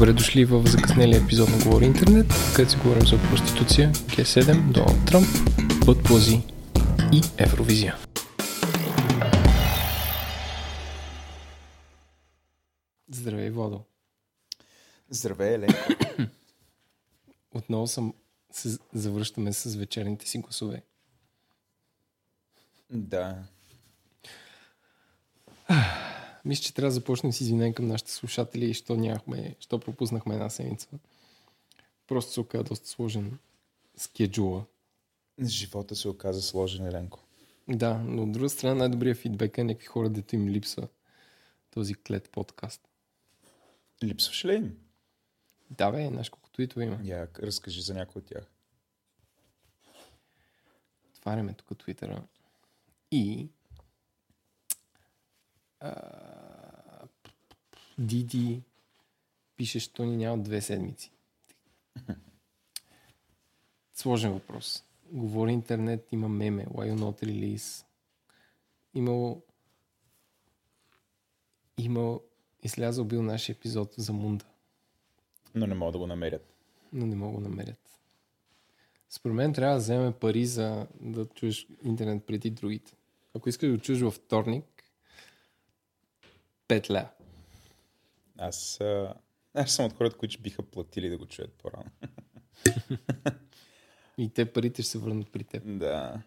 Добре дошли в закъснелия епизод на Говори Интернет, където си говорим за проституция, Г7, Доналд Тръмп, бъдплъзи и Евровизия. Здравей, Водо. Здравей, Еленко. Отново съм, се завръщаме с вечерните си гласове. Да. Мисля, че трябва да започнем с извинение към нашите слушатели, що нямахме, що пропуснахме една седмица. Просто се оказа доста сложен скеджула. Живота се оказа сложен, Еленко. Да, но от друга страна най-добрият фидбек е някакви хора, дето им липсва този клет подкаст. Липсваш ли им? Да, бе, знаеш колко твитове има. Я, разкажи за някой от тях. Отваряме тук твитъра. И... А... Диди пише, що ни няма две седмици. Сложен въпрос. Говори интернет, има меме. Why you not release? Имало имал излязъл бил нашия епизод за Мунда, Но не могат да го намерят. но не мога да намерят. Според мен трябва да вземем пари за да чуеш интернет преди другите. Ако искаш да го чуеш във вторник, 5 ля. Аз, а... аз съм от хората, които биха платили да го чуят по-рано. И те парите ще се върнат при теб. да.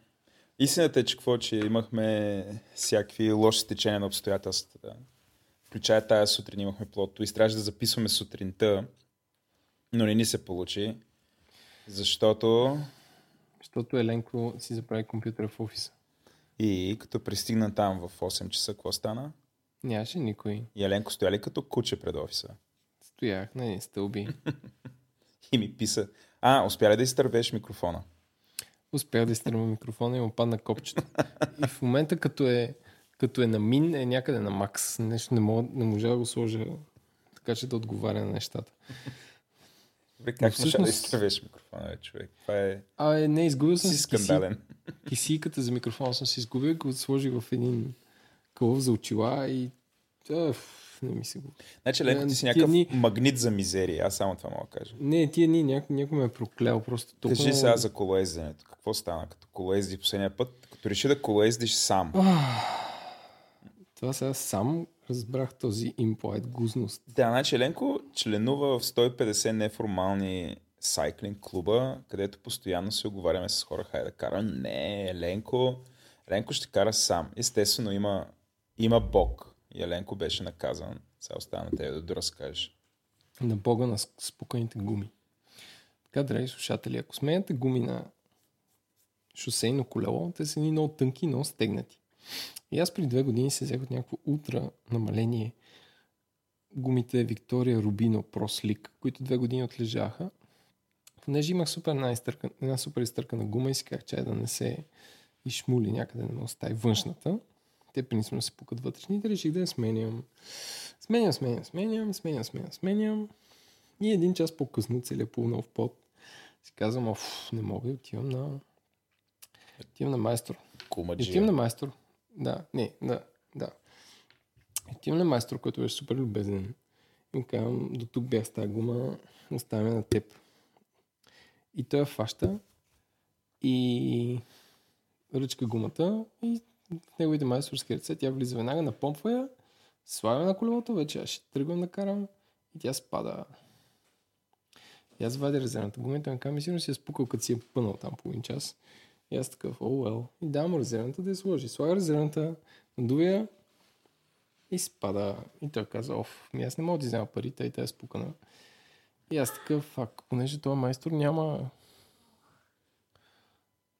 Истината е, че какво, че имахме всякакви лоши течения на обстоятелствата. Включая тая сутрин имахме плото и трябваше да записваме сутринта, но не ни се получи, защото Защото Еленко си заправи компютъра в офиса. И като пристигна там в 8 часа, какво стана? Нямаше никой. И Еленко стоя ли като куче пред офиса? Стоях на един стълби. И ми писа, а, успя ли да изтървеш микрофона? Успях да изтръма микрофона и му падна копчето. И в момента, като е, като е на мин, е някъде на макс. Нещо не, мога, не можа да го сложа така, че да отговаря на нещата. Добре, как Но можа да всъщност- изтървеш микрофона, бе, човек? Това е А, е, не, изгубил съм си си скандален. кисийката за микрофона съм си изгубил, го сложих в един кълъв за очила и Оф, не ми се го... Значи, Ленко, ти си Тия някакъв дни- магнит за мизерия. Аз само това мога да кажа. Не, тия ни някой, някой ме е проклял просто толкова... Кажи сега за колоезденето. Какво стана като колоезди последния път? Като реши да колоездиш сам. Това сега сам разбрах този имплайт гузност. Да, значи Еленко членува в 150 неформални сайклинг клуба, където постоянно се оговаряме с хора, хайде да кара. Не, Еленко, Еленко ще кара сам. Естествено има, има Бог. И Еленко беше наказан. Сега остана на тебе да доразкажеш. на бога на спуканите гуми. Така, драги слушатели, ако сменяте гуми на шосейно колело, те са ни много тънки много стегнати. И аз преди две години се взех от някакво ултра намаление гумите Виктория Рубино Slick, които две години отлежаха. Понеже имах супер една, изтърка, една супер изтъркана гума и си казах, че да не се изшмули някъде, да ме остави външната. Те принципно се пукат вътрешните, реших да я сменям. Сменям, сменям, сменям, сменям, сменям, сменям. И един час по-късно, целият пълнал в пот, си казвам, оф, не мога и отивам на... Отивам на майстор. Кумаджия. Отивам на майстор. Да, не, да, да. Отивам на майстор, който беше супер любезен. И му казвам, до тук бях с тази гума, оставяме на теб. И той я фаща и ръчка гумата и в неговите майсторски ръце тя влиза веднага, напомпва я, слага на колелото, вече аз ще тръгвам да карам и тя спада. И аз вадя резервната гума и той ми казва, «Ми сигурно си я спукал, като си е пънал там половин час. И аз такъв, о, well. И давам резервната да я сложи. Слага резервната, надува я и спада. И той каза, оф, ми аз не мога да взема парите и тя е спукана. И аз такъв, фак, понеже този майстор няма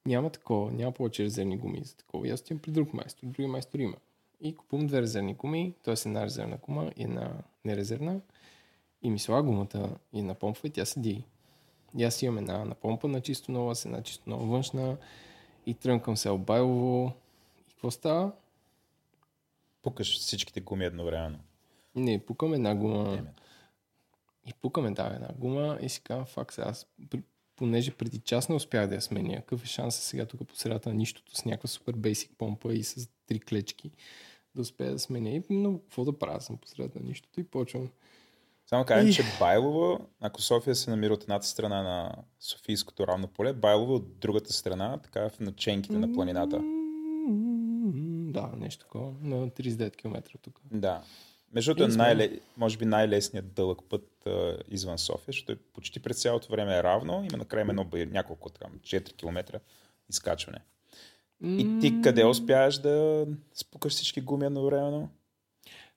няма такова, няма повече резервни гуми за такова. И аз отивам при друг майстор, другия майстор има. И купувам две резервни гуми, т.е. една резервна гума и една нерезервна. И ми слага гумата и напомпва и тя седи. И аз имам една напомпана чисто нова, с една чисто нова външна и тръмкам се Байлово. И какво става? Пукаш всичките гуми едновременно. Не, пукам една гума. Еме. И пукаме да, една гума и си казвам, фак, сега аз понеже преди час не успях да я сменя, какъв е шанса сега тук по средата на нищото с някаква супер бейсик помпа и с три клечки да успея да сменя. И, но какво да правя съм по средата на нищото и почвам. Само кажем, И- че Байлово, ако София се намира от едната страна на Софийското равно поле, Байлово от другата страна, така в наченките на планината. Да, нещо такова. На 39 км тук. Да. Между другото, е най-ле... може би най-лесният дълъг път а, извън София, защото е почти през цялото време е равно. Има накрая едно няколко, там, 4 км изкачване. И ти къде успяваш да спукаш всички гуми едновременно?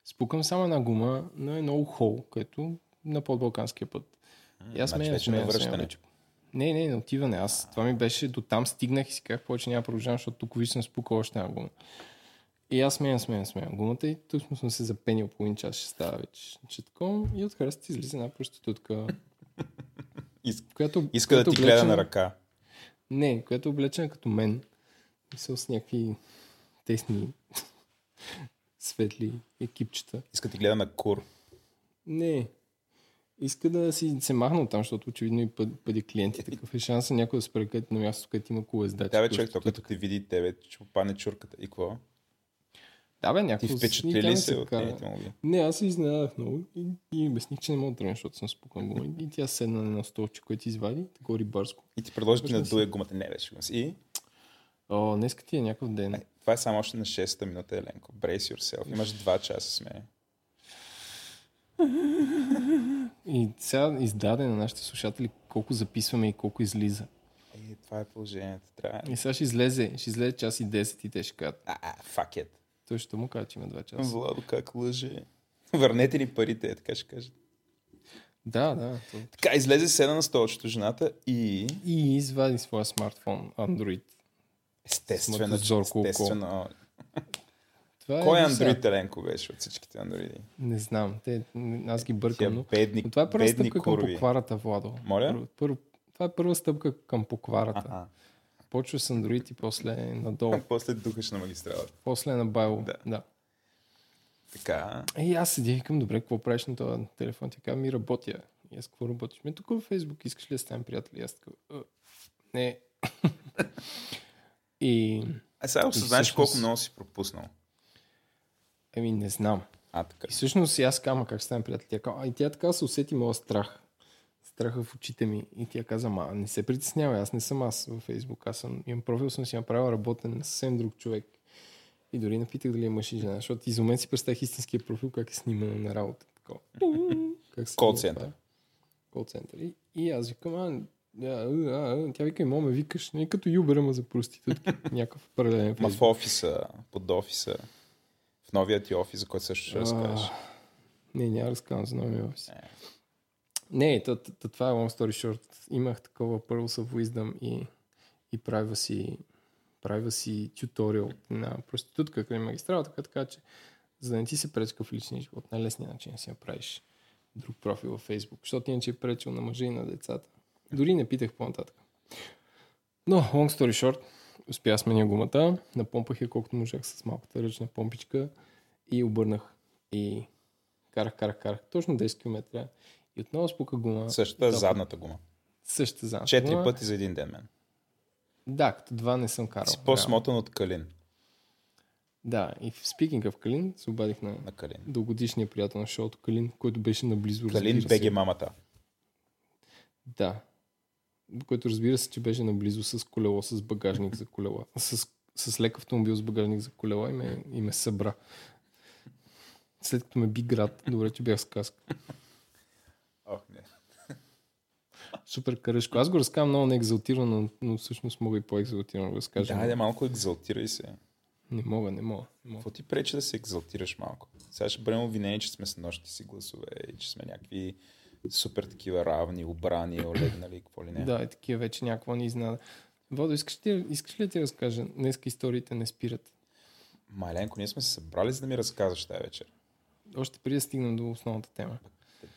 Спукам само една гума на едно ухо, което на подбалканския път. И аз Значи вече на сменям, връщане. Не, не, на отиване. Аз това ми беше до там стигнах и си казах, повече няма да продължавам, защото тук виж съм спукал още една гума. И аз сменям, сменям, сменям гумата и тук съм се запенил половин час, ще става вече. Че такова, и от хръста излиза една проститутка, Иск- която, Иска да която ти гледа облечена- на ръка. Не, която е облечена като мен. Мисъл с някакви тесни светли екипчета. Иска да ти гледа на кур. Не. Иска да си се махна там, защото очевидно и пъ- бъде клиенти. Такъв е шанса някой да спре където на място, където има колездачи. Да, бе, човек, то като те види тебе, ще попадне чурката. И какво? Да, бе, Ти някакво... и впечатли тя ли ми се от молби? Не, аз се изненадах много и, и обясних, че не мога да тръгна, защото съм спукан гума. И тя седна на едно столче, което извади, такова рибарско. И ти предложи ти Точно надуе гумата. Не, беше. И О, днеска ти е някакъв ден. Това е само още на 6-та минута, Еленко. Brace yourself. Имаш 2 часа с мен. И сега издаде на нашите слушатели колко записваме и колко излиза. Е, това е положението. Трябва. И сега ще излезе, ще излезе час и 10 и те ще кажат. А, fuck it. Той ще му каже, че има 2 часа. Владо, как лъже. Върнете ни парите, е, така ще кажа. Да, да. То... Така, излезе седна на столчето жената и... И извади своя смартфон, Android. Естествено, С зорко естествено. Това Кой е е сега. Android Еленко беше от всичките Android? Не знам. Те, аз ги бъркам, но... бедни, но това е първа стъпка към курви. покварата, Владо. Моля? Първо, първо, това е първа стъпка към покварата. Почва с Android и после надолу. После духаш на магистралата. после на Байло. Да. да. Така. И аз седя и викам, добре, какво правиш на този телефон? Казва, ми работя. И аз какво работиш? Ме тук във Фейсбук, искаш ли да станем приятели? Аз така, «А, не. и, А сега осъзнаеш всъщност- колко много си пропуснал. еми, не знам. А, така. И всъщност и аз казвам, как станем приятели. Тя а и тя така се усети моя страх. Страха в очите ми. И тя каза, ма, не се притеснявай, аз не съм аз във Фейсбук. Аз съм, имам профил, съм си направил работен на съвсем друг човек. И дори напитах дали е мъж и жена, защото изумен си представих истинския профил, как е сниман на работа. Такова. Как се Кол център. Кол център. И, и аз викам, а, тя вика, мо ме викаш, не като юбера, ма за проститутки. Някакъв паралелен Ма в офиса, под офиса, в новия ти офис, за който също ще разкажеш. Не, няма разказвам за новия офис. Е. Не, то, то, то, това е long story short. Имах такова Pearls of Wisdom и, и правя си, правя си туториал на проститутка към магистралата, така, така че за да не ти се пречка в личния живот, най-лесният начин е си направиш друг профил във Facebook, защото иначе е пречил на мъжа и на децата. Дори не питах по-нататък. Но, long story short, успя да сменя гумата, напомпах я колкото можах с малката ръчна помпичка и обърнах и карах, карах, карах точно 10 км и отново спука гума. Същата е задната гума. Същата задната Четири гума. пъти за един ден, мен. Да, като два не съм карал. Си по-смотан от Калин. Да, и в Speaking of Калин се обадих на На Калин. дългодишния приятел на шоуто Калин, който беше наблизо. Калин беге мамата. Да. Който разбира се, че беше наблизо с колело, с багажник за колела. С, с лек автомобил с багажник за колела и ме, и ме събра. След като ме би град, добре, че бях с каска. Ох, не. Супер каръшко. Аз го разказвам много неекзалтирано, но, но всъщност мога и по-екзалтирано да разкажа. Да, да, малко екзалтирай се. Не мога, не мога. Какво ти пречи да се екзалтираш малко? Сега ще бъдем обвинени, че сме с нощите си гласове и че сме някакви супер такива равни, обрани, олегнали, какво ли не. Да, и такива вече някаква ни изненада. Водо, искаш, ти, искаш ли да ти разкажа? Днеска историите не спират. Майленко, ние сме се събрали, за да ми разказваш тази вечер. Още преди да стигнем до основната тема.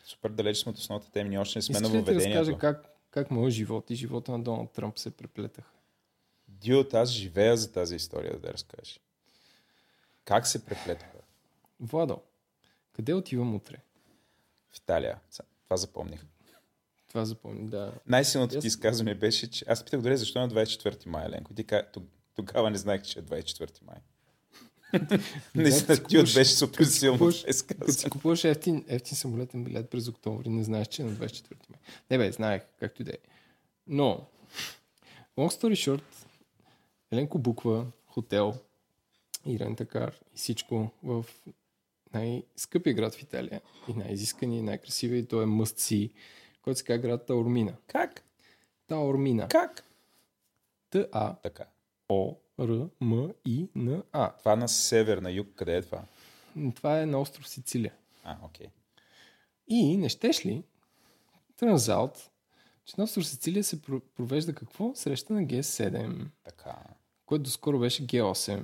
Супер далеч сме от основната тема, ние още не сме Искаш на ли да ти разкажа въведението. как, как моят живот и живота на Доналд Тръмп се преплетаха? Дюд, аз живея за тази история, да я разкажеш. Как се преплетоха? Владо, къде отивам утре? В Италия. Това запомних. Това запомни, да. Най-силното ти изказване беше, че аз питах дори защо на 24 май, Ленко. Ти ка... тогава не знаех, че е 24 май. Наистина ти купуваш- беше супер силно Като си купуваш ефтин, ефтин самолетен билет през октомври, не знаеш, че е на 24 май. Не бе, знаех, както и да е. Но, long story short, Еленко буква, хотел и рентакар и всичко в най-скъпия град в Италия и най-изискания, и най-красивия и то е see, който се казва град Таормина. Как? Таормина. Как? Т-А Така. О Р М И Н А. Това на север, на юг, къде е това? Това е на остров Сицилия. А, окей. И не щеш ли, out, че на остров Сицилия се про- провежда какво? Среща на Г7, Така, което доскоро беше Г8,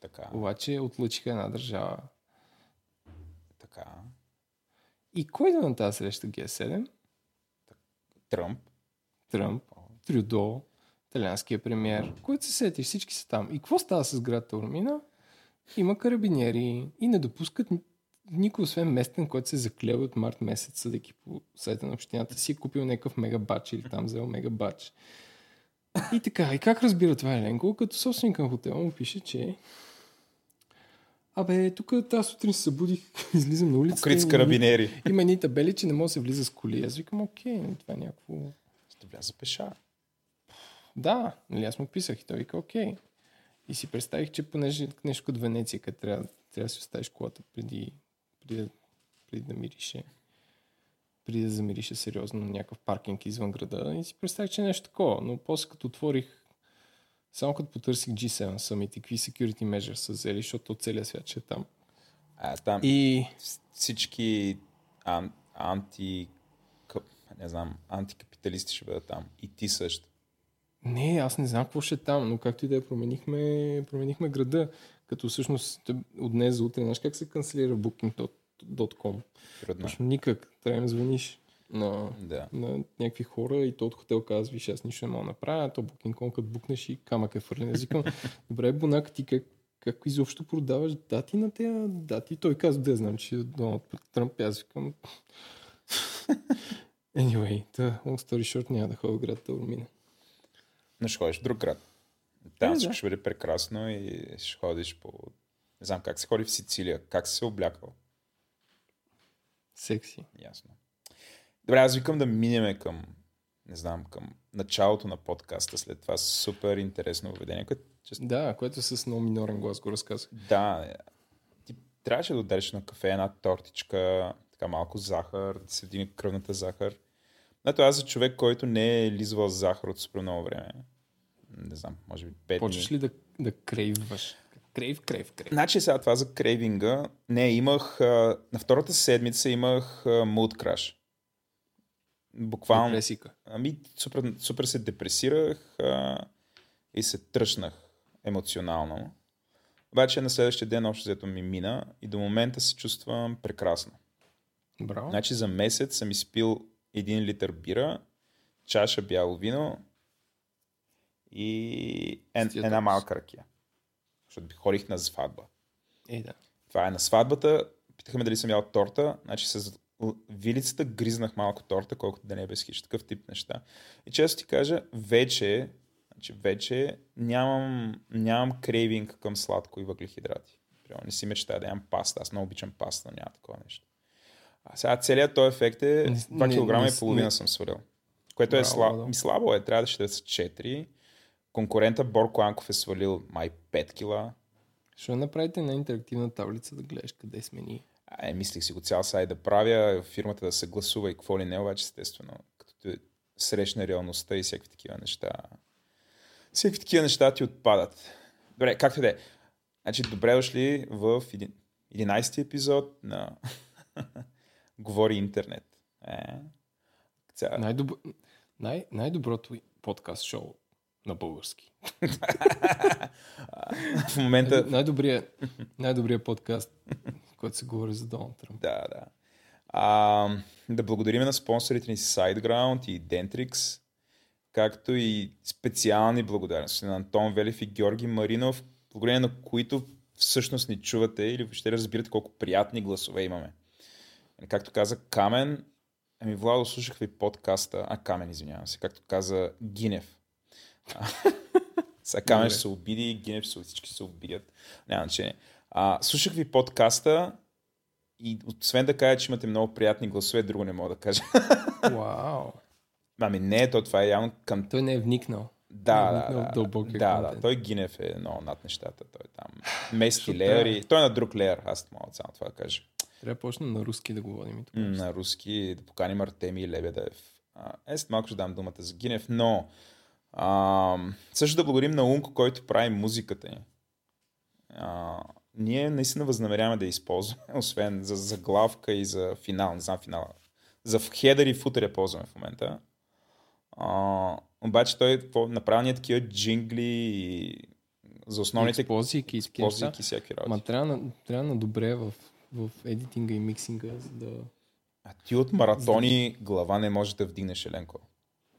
така, обаче отлъчиха една държава. Така. И кой да на тази среща Г7? Тръмп. Тръмп, Трюдо, италианския премьер, който се сетиш, всички са там. И какво става с град Таурмина? Има карабинери и не допускат ни- никой, освен местен, който се заклева от март месец, съдейки по сайта на общината си, е купил някакъв мегабач или там взел мегабач. И така, и как разбира това Еленко? Като собственик на хотела му пише, че Абе, тук тази сутрин се събудих, излизам на улицата. Покрит с карабинери. Има едни табели, че не може да се влиза с коли. Аз викам, окей, това е някакво... Ще вляза пеша. Да, нали аз му писах и той вика, окей. И си представих, че понеже нещо като Венеция, къде трябва, трябва да си оставиш колата преди, преди, преди да мирише преди да замирише сериозно на някакъв паркинг извън града и си представих, че е нещо такова, но после като отворих само като потърсих G7 Summit и какви security measures са взели, защото целият свят ще е там. А, там И всички ан, анти... къп- Не знам, антикапиталисти ще бъдат там. И ти също. Не, аз не знам какво ще е там, но както и да е, променихме, променихме града. Като всъщност от днес за утре, знаеш как се канцелира booking.com? Точно никак. Трябва да им звъниш на, Да. на някакви хора и то от хотел казва, виж, аз нищо не мога да направя, то booking.com като букнеш и камък е фърлен. Аз викам, добре, Бонак, ти как, как изобщо продаваш дати на тези дати? Той казва, да, знам, че е Доналд Тръмп. Аз викам, Anyway, та, long story short, няма да ходя в град Таурмина. Но ще ходиш в друг град. Там Е, да. ще бъде прекрасно и ще ходиш по... Не знам как се ходи в Сицилия. Как си се облякал? Секси. Ясно. Добре, аз викам да минеме към, не знам, към началото на подкаста след това супер интересно въведение, което често... Да, което с много минорен глас го разказах. Да, ти трябваше да удариш на кафе една тортичка, така малко захар, да се вдигне кръвната захар. Ето аз за човек, който не е лизвал захар от супер много време. Не знам, може би 5 Почваш ли да, да крейваш? Крейв, крейв, крейв. Значи сега това за крейвинга. Не, имах... На втората седмица имах mood crash. Буквално... Депресика. Ами, супер, супер се депресирах а, и се тръщнах емоционално. Обаче на следващия ден общо взето ми мина и до момента се чувствам прекрасно. Браво. Значи за месец съм изпил един литър бира, чаша бяло вино и ен, една малка ракия. Защото би ходих на сватба. Е, да. Това е на сватбата. Питаха ме дали съм ял торта. Значи с вилицата гризнах малко торта, колкото да не е без хищ. Такъв тип неща. И често ти кажа, вече, значи вече нямам, нямам крейвинг към сладко и въглехидрати. Примерно, не си мечтая да ям паста. Аз много обичам паста, но няма такова нещо. А сега целият този ефект е Не- 2 не- кг и половина не- съм свалил. Което е слабо. да. Ми слабо е. Трябваше да са 4. Конкурента Борко Анков е свалил май 5 кила. Ще направите на интерактивна таблица да гледаш къде смени. А, е, мислих си го цял сайт да правя, фирмата да се гласува и какво ли не, обаче естествено, като срещна реалността и всякакви такива неща. Всякакви такива неща ти отпадат. Добре, както да е. Значи, добре дошли в един- 11-ти епизод на Говори интернет. Е, ця... Най-добро... Най- най-доброто подкаст шоу на български. В момента... Най-добрият, най-добрият подкаст, който се говори за Доналд Тръмп. Да, да. А, да благодарим на спонсорите ни SiteGround и Dentrix, както и специални благодарности на Антон Велев и Георги Маринов, благодарение на които всъщност ни чувате или въобще разбирате колко приятни гласове имаме. Както каза Камен, Ами, Владо, слушах ви подкаста, а Камен, извинявам се, както каза Гинев. Сега Камен ще се обиди, Гинев ще се, всички се обидят. Няма значение. А, слушах ви подкаста и освен да кажа, че имате много приятни гласове, друго не мога да кажа. Вау. Ами не, то това е явно към... Той не е вникнал. Да, Не е да, вникнал да. да, да, той Гинев е много над нещата. Той е там мести леер и... Той е на друг леер, аз мога само това да кажа. Трябва да почна на руски да говорим. и тук. На руски, да поканим Артемий Лебедев. А, Е, след малко ще дам думата за Гинев, но а, също да благодарим на Унко, който прави музиката ни. А, ние наистина възнамеряваме да я използваме, освен за заглавка и за финал, не знам финала. За хедър и футер я ползваме в момента. А, обаче той направи такива джингли и за основните Експлозийки и такива неща. позики и всякакви работи. Ма трябва, на- трябва на добре в, в едитинга и миксинга, за да... А ти от маратони глава не можеш да вдигнеш, Еленко.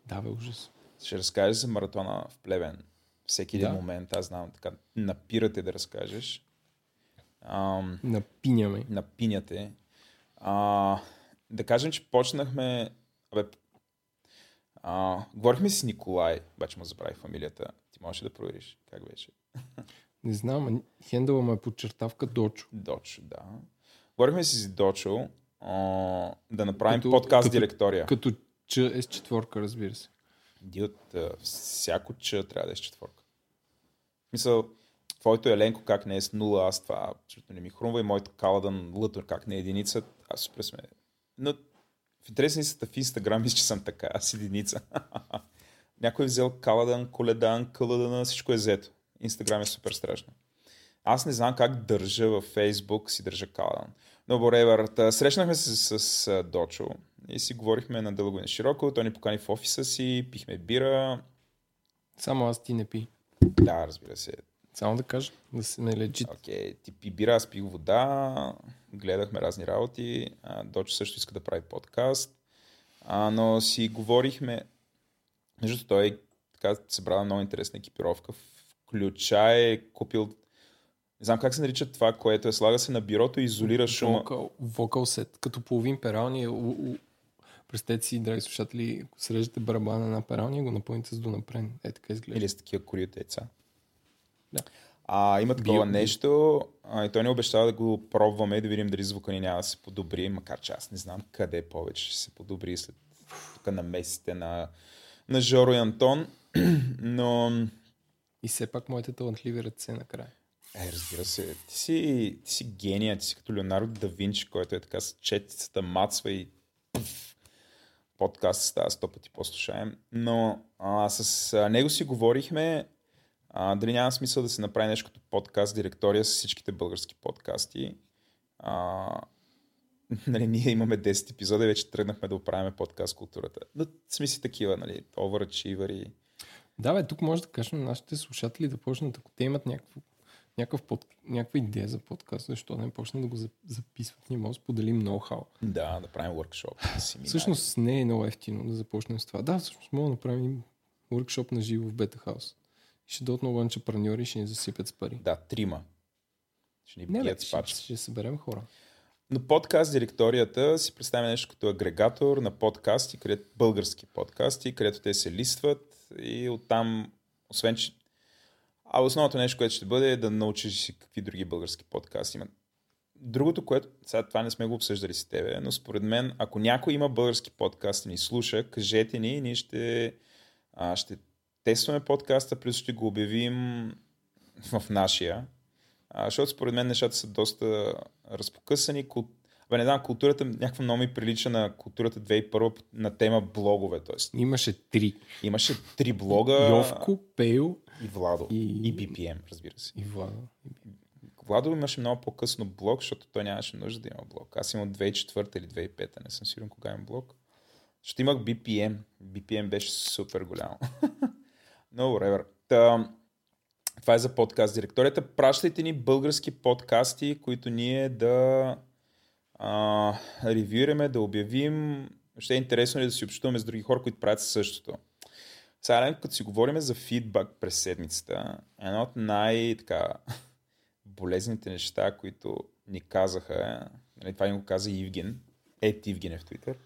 Да, бе, ужас. Ще разкажеш за маратона в Плевен. Всеки един Да. момент, аз знам, така, напирате да разкажеш. Ам, Напиняме. напиняте. А, да кажем, че почнахме... Абе, а, говорихме си с Николай, обаче му забравих фамилията. Ти можеш да провериш как беше? Не знам, хендъла му е подчертавка Дочо. Дочо, да. Говорихме си с Дочо а, да направим Като- подкаст като- директория. Като Ч е с четворка, разбира се. Ди от а, всяко ч трябва да е с четворка. Мисъл, твоето Еленко как не е с нула, аз това абсолютно не ми хрумва и моето Каладън Лътър как не е единица, аз супер сме. Но в интерес на истината в Инстаграм мисля, че съм така, аз единица. Някой е взел Каладън, Коледан, Каладана, всичко е взето. Инстаграм е супер страшно. Аз не знам как държа във Фейсбук, си държа Каладан. Но. Та, Срещнахме се с, с, Дочо и си говорихме на дълго и на широко. Той ни покани в офиса си, пихме бира. Само аз ти не пи. Да, разбира се. Само да кажа, да се ме лечи. Окей, ти пи бира, аз пих вода, гледахме разни работи. Дочо също иска да прави подкаст. А, но си говорихме, между той така събра много интересна екипировка. Включая е купил не знам как се нарича това, което е слага се на бюрото и изолира шума. Вокал, вокал сет. Като половин перални. Представете си, драги слушатели, ако срежете барабана на пералния, го напълните с донапрен. Е, така изглежда. Или с такива кори от яйца. Да. А, има такова Био- нещо а, и той ни обещава да го пробваме и да видим дали звука ни няма да се подобри, макар че аз не знам къде повече ще се подобри след тук на месите на, на Жоро и Антон. Но, И все пак моите талантливи ръце накрая. е, разбира се, ти си, ти си гения, ти си като Леонардо да Винчи, който е така с четицата мацва и подкаст става сто пъти по-слушаем. Но а, с а, него си говорихме а, дали няма смисъл да се направи нещо като подкаст директория с всичките български подкасти. А, нали, ние имаме 10 епизода и вече тръгнахме да оправяме подкаст културата. Но сме си такива, нали, overachiever Да, бе, тук може да кажем на нашите слушатели да почнат, ако те имат някакво, някакъв под, някаква идея за подкаст, защо не почнат да го за- записват. Ние може да споделим ноу-хау. Да, да правим workshop. Всъщност не е много ефтино да започнем с това. Да, всъщност мога да направим workshop на живо в Бета Хаус. Ще дойдат много анчапраньори и ще ни засипят с пари. Да, трима. Ще ни Не, бе, ще, ще съберем хора. Но подкаст директорията си представя нещо като агрегатор на подкасти, където, български подкасти, където те се листват и оттам, освен че... А основното нещо, което ще бъде е да научиш си какви други български подкасти има. Другото, което, сега това не сме го обсъждали с тебе, но според мен, ако някой има български подкаст и ни слуша, кажете ни, ние ще, а, ще тестваме подкаста, плюс ще го обявим в нашия. А, защото според мен нещата са доста разпокъсани. Абе, не знам, културата някакво много ми прилича на културата 2001 на тема блогове. Тоест, Имаше три. имаше три блога Йовко, Пейл и Владо. и- И... BPM, разбира се. и Влада. Владо имаше много по-късно блог, защото той нямаше нужда да има блог. Аз имам 2004 или 2005, не съм сигурен кога имам блог. Ще имах BPM. BPM беше супер голямо. Но, no, whatever. Та, това е за подкаст директорията. Пращайте ни български подкасти, които ние да а, ревюираме, да обявим. Ще е интересно ли да си общуваме с други хора, които правят същото. Сега, като си говорим за фидбак през седмицата, едно от най- така, болезните неща, които ни казаха, нали, това ни го каза Ивген, Ед Ивгене в Твитър,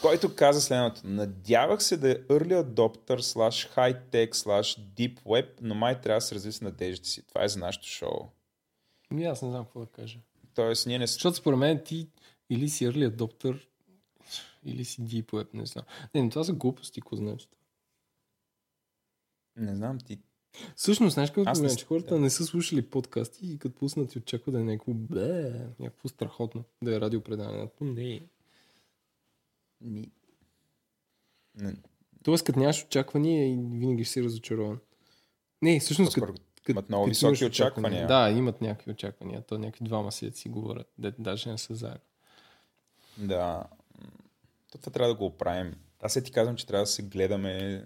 който каза следното. Надявах се да е early adopter, slash high tech, slash deep web, но май трябва да се разви с надеждите си. Това е за нашото шоу. Аз не знам какво да кажа. Тоест, ние не... Защото според мен ти или си early adopter, или си deep web, не знам. Не, но това са глупости, какво значи. Не знам, ти... Всъщност, знаеш какво не проблем, че хората не са слушали подкасти и като пуснат и очакват да е някакво бе, някакво страхотно, да е радиопредаване. Не е. Ми... Не, Тоест, като нямаш очаквания и винаги ще си разочарован. Не, всъщност, като, имат много високи очаквания. Да, имат някакви очаквания. То някакви двама си си говорят, де даже не са заедно. Да. То това трябва да го оправим. Аз се ти казвам, че трябва да се гледаме.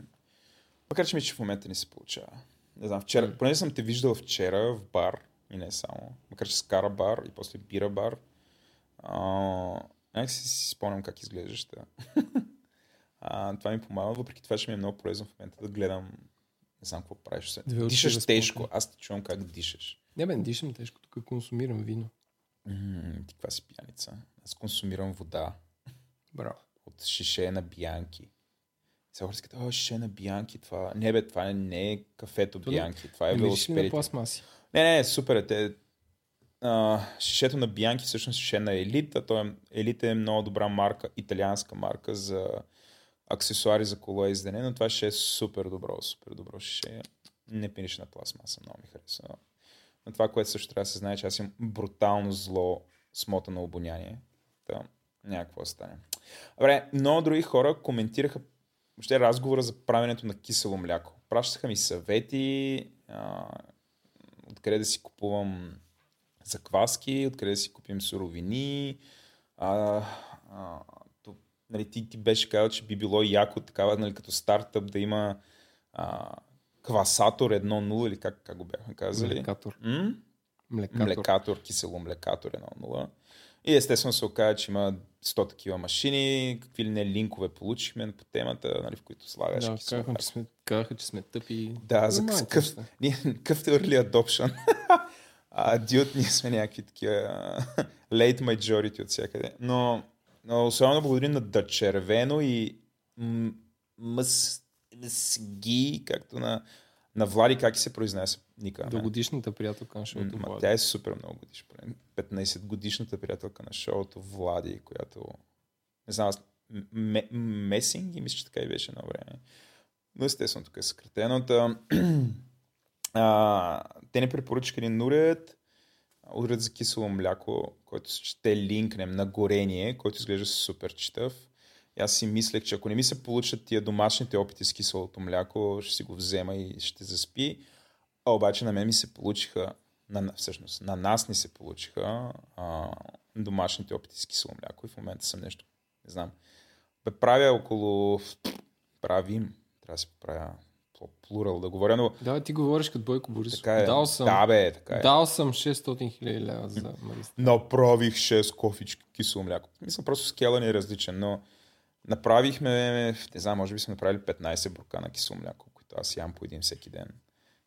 Макар, че ми, че в момента не се получава. Не знам, вчера, М. поне съм те виждал вчера в бар и не само. Макар, че скара бар и после бира бар. А, си, си спомням как изглеждаш. Да. а, това ми помага, въпреки това, че ми е много полезно в момента да гледам не знам какво правиш. Очи Дишаш тежко. Аз те чувам как дишаш. Не бе, не дишам тежко, тук консумирам вино. М, ти каква си пияница? Аз консумирам вода. Браво. от шише на Бианки. Сега хората казват, шише на Бианки, това... Не бе, това не е кафето То не- Бианки, това е велосипедите. пластмаси? Не, не, супер е. Те, а, шишето на Бианки всъщност е шише на Елит, а той е, Елит е много добра марка, италианска марка за аксесуари за коло ездене, но това ще е супер добро, супер добро шише. Не пинеш на пластмаса, много ми харесва. Но това, което също трябва да се знае, че аз имам брутално зло смота на обоняние. Та, някакво стане. Добре, много други хора коментираха въобще разговора за правенето на кисело мляко. Пращаха ми съвети, а, откъде да си купувам закваски, откъде да си купим суровини. А, а, нали, ти, ти беше казал, че би било яко такава, нали, като стартъп да има а, квасатор 1.0 или как, как го бяхме казали. Млекатор. М? Млекатор. млекатор, кисело млекатор 1.0. И естествено се оказа, че има 100 такива машини, какви ли не линкове получихме по темата, нали, в които слагаш Да, кисело казаха, че сме, казаха, че сме тъпи. да, за просто. ние- какъв early adoption. а, дюд, ние сме някакви такива late majority от всякъде. Но, но особено благодарим на Да Червено и мъс, мъсги, както на, на Влади, как се произнася ника. не? Дългодишната приятелка на шоуто. М. Тя е супер много поне 15 годишната приятелка на шоуто Влади, която не знам, аз м- Месинг и мисля, че така и беше едно време. Но естествено тук е съкратено. Та, а, те ни препоръчаха един уред, уред за кисело мляко, който ще линкнем на горение, който изглежда супер читав. И аз си мислех, че ако не ми се получат тия домашните опити с киселото мляко, ще си го взема и ще заспи. А обаче на мен ми се получиха, на, всъщност на нас ни се получиха а, домашните опити с кисело мляко и в момента съм нещо, не знам. Бе, правя около, правим, трябва да се правя плурал да говоря, но Да, ти говориш като Бойко Борисов. така е. Дал съм, Да, бе, така е. дал съм 600 хиляди лева за магистър. Направих 6 кофички кисело мляко. Мисля, просто скела ни е различен, но направихме, не знам, може би сме направили 15 буркана кисело мляко, които аз ям по един всеки ден.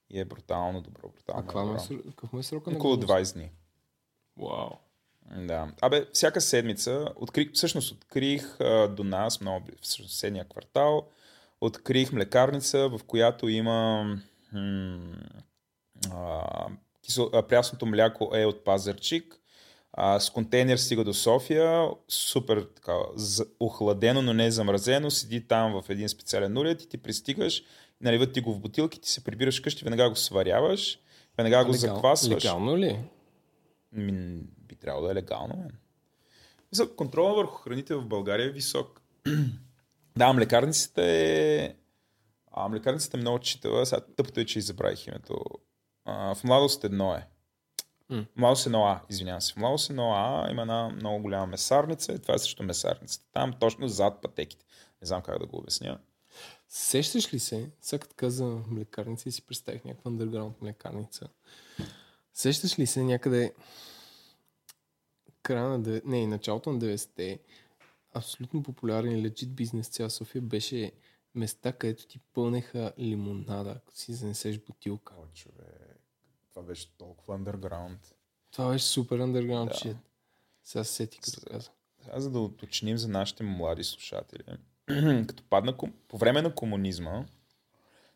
И е брутално добро, А брутално каква му е, добро. какъв му е срока на Около годност? 20 дни. Вау. Да. Абе, всяка седмица, открих, всъщност открих а, до нас, много, в съседния квартал, открих млекарница, в която има м, а, кисел, а, прясното мляко е от Пазарчик, а, с контейнер стига до София, супер така, за- охладено, но не замразено, седи там в един специален уред и ти пристигаш, наливат ти го в бутилки, ти се прибираш къщи, веднага го сваряваш, веднага го Легал- заквасваш. Легално ли? Ми, би трябвало да е легално, мен. Контрола върху храните в България е висок. Да, млекарницата е... А, млекарницата е много читава. Сега тъпото е, че и забравих името. А, в младост едно е. В младост едно А, извинявам се. В младост едно А има една много голяма месарница и това е също месарницата. Там точно зад пътеките. Не знам как да го обясня. Сещаш ли се, сега като каза млекарница и си представих някаква underground млекарница. Сещаш ли се някъде края на, не, началото на 90-те, абсолютно популярен и легит бизнес цяла София беше места, където ти пълнеха лимонада, ако си занесеш бутилка. О, човек. Това беше толкова underground. Това беше супер underground Да. shit. Сега се сети като каза. Сега за да уточним за нашите млади слушатели. Като падна по време на комунизма,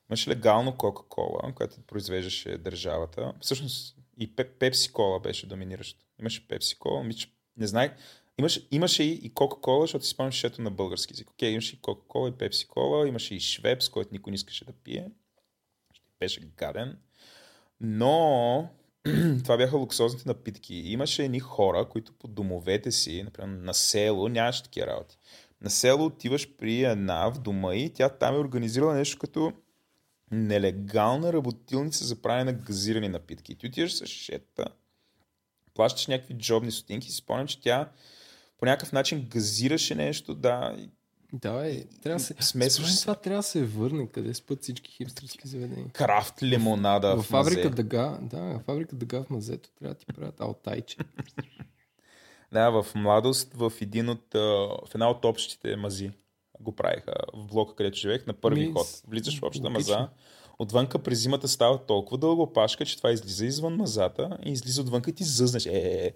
имаше легално Кока-Кола, която произвеждаше държавата. Всъщност и Пепси-Кола беше доминиращо. Имаше Пепси-Кола, не знаех. Имаше, имаше и, Кока-Кола, защото си спомням шето на български език. Окей, имаше и Кока-Кола и Пепси-Кола, имаше и Швепс, който никой не искаше да пие. Беше гаден. Но това бяха луксозните напитки. Имаше едни хора, които по домовете си, например на село, нямаше такива работи. На село отиваш при една в дома и тя там е организирала нещо като нелегална работилница за правене на газирани напитки. Ти отиваш с шета, плащаш някакви джобни стотинки и си спомням, че тя по някакъв начин газираше нещо, да, Да, е, трябва да се... Смесваш това трябва да се върне, къде спът всички хипстерски заведения. крафт лимонада в в, фабрика мазе. Дъга, да, в фабрика Дъга в мазето трябва да ти правят алтайче. Да, в младост в един от, в една от общите мази го правиха в блока, където живеех, на първи Ми, ход. Влизаш в общата логично. маза, отвънка през зимата става толкова дълга опашка, че това излиза извън мазата и излиза отвънка и ти зъзнеш. Е, е, е.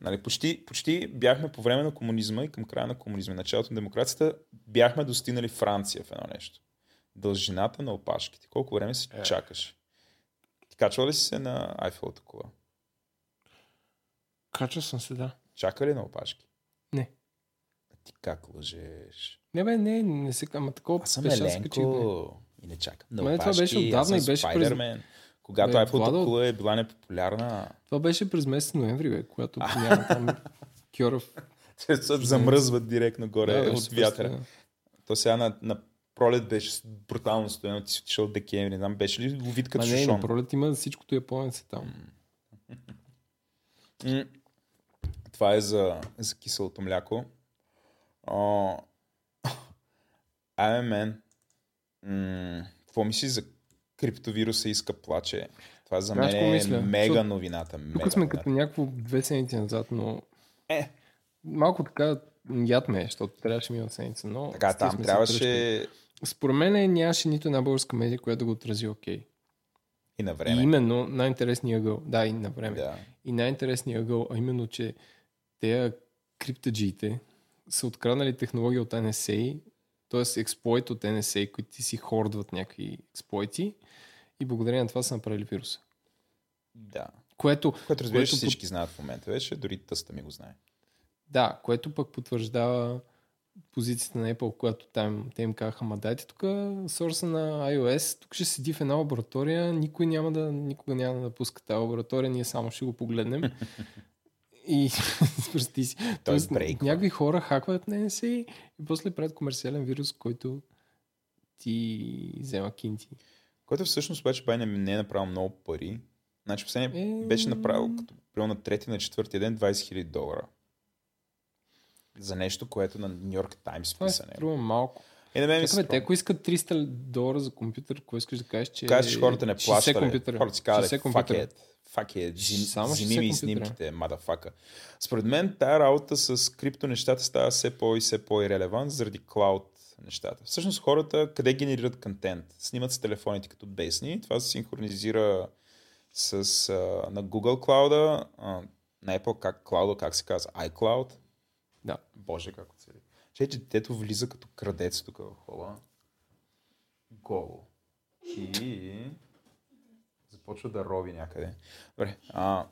Нали, почти, почти бяхме по време на комунизма и към края на комунизма, началото на демокрацията, бяхме достигнали Франция в едно нещо. Дължината на опашките. Колко време си Е. чакаш? Ти качвал ли си се на Айфелата кола? Кача съм се, да. Чака ли на опашки? Не. Ти как лъжеш? Не бе, не, не се ама такова Аз съм се. Еленко и не чакам. На Ма, това опашки, беше отдавна и беше през-. Когато Бе, Айфелата Владо- кола е била непопулярна, Това беше през месец ноември, бе, когато няма там Кьоров. те се замръзват директно горе Да, от вятъра. стена. То сега на, на пролет беше брутално стояно, ти си отишъл декември, знам, беше ли ловит като Ма не, шушон? на пролет има всичкото японец там. Това е за, за киселото мляко. О, Ай, мен. Какво мислиш за криптовируса иска плаче? Това за мен е мисля? мега Защото новината. Мега Тук сме новината. като някакво две седмици назад, но Е, малко така яд ме, е, защото трябваше ми от седмица, но... така, там трябваше. Според мен нямаше нито една българска медия, която да го отрази окей. и на И време. именно най-интересният ъгъл, да, и на време. Да. И най-интересният ъгъл, а именно, че те криптаджиите са откраднали технология от NSA, т.е. експлойт от NSA, които ти си хордват някакви експлойти и благодарение на това са направили вируса. да. Което, Което разбираш, Което всички знаят в момента вече, дори тъста ми го знае. да, което пък потвърждава позицията на Apple, която там те им казаха, ма дайте тук сорса на iOS, тук ще седи в една лаборатория, никой няма да, никога няма да напуска тази лаборатория, ние само ще го погледнем. И прости си. Тоест, брейква. някакви хора хакват NSA и после правят комерциален вирус, който ти взема кинти. Който всъщност обаче бай не, не е направил много пари. Значи последния Е. беше направил като примерно на трети на четвъртия ден 20 000 долара. За нещо, което на Нью Йорк Таймс Това е малко. И на мен Чакай, бе, те ако искат 300 долара за компютър, какво искаш да кажеш, че... Казваш, хората не 60 плащат. компютъра. Хората си казват, 60 fuck it. Fuck it. Зим, Само Зими ми 60 снимките, мадафака. Според мен тая работа с крипто нещата става все по- и все по-ирелевант заради клауд нещата. Всъщност хората къде генерират контент? Снимат с телефоните като бесни. Това се синхронизира с, а, на Google Cloud, а, на Apple как Cloud, как се казва, iCloud. Да. Боже, как оцели. Че, детето влиза като крадец тук в хола. Голо. И започва да рови някъде. Добре. А,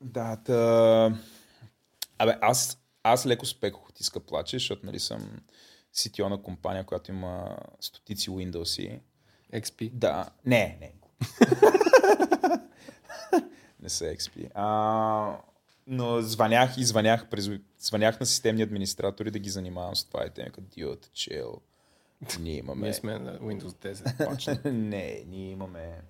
да, та... Абе, аз, аз леко спекох от иска плаче, защото нали съм CTO на компания, която има стотици Windows. XP. Да, не, не. не са XP. А, но звънях и звънях, през, звънях на системни администратори да ги занимавам с това и те ми казват, диот, чел. Ние имаме... Ние сме на Windows 10. пачна. не, ние имаме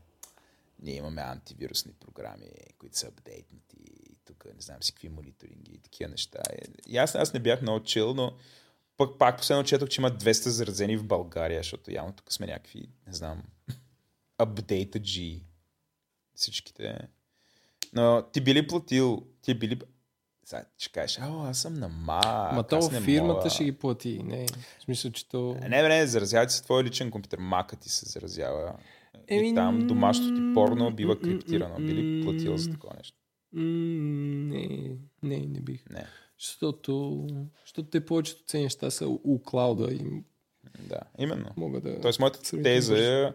ние имаме антивирусни програми, които са апдейтнати и тук не знам си какви мониторинги и такива неща. И аз, аз не бях много чил, но пък пак последно четох, че има 200 заразени в България, защото явно тук сме някакви, не знам, апдейтаджи всичките. Но ти би ли платил, ти би ли... Сега ще кажеш, ао, аз съм на Mac, Ма то фирмата мога. ще ги плати. Не, в смисъл, че то... Не, не, заразява ти се твой личен компютър. Мака ти се заразява. Еми, И там домашното ти порно бива криптирано. Би ли м, платил за такова нещо? Не, не, не бих. Не. Защото, защото те повечето ценни неща са у клауда и Да, именно. могат да... Тоест, моята теза е,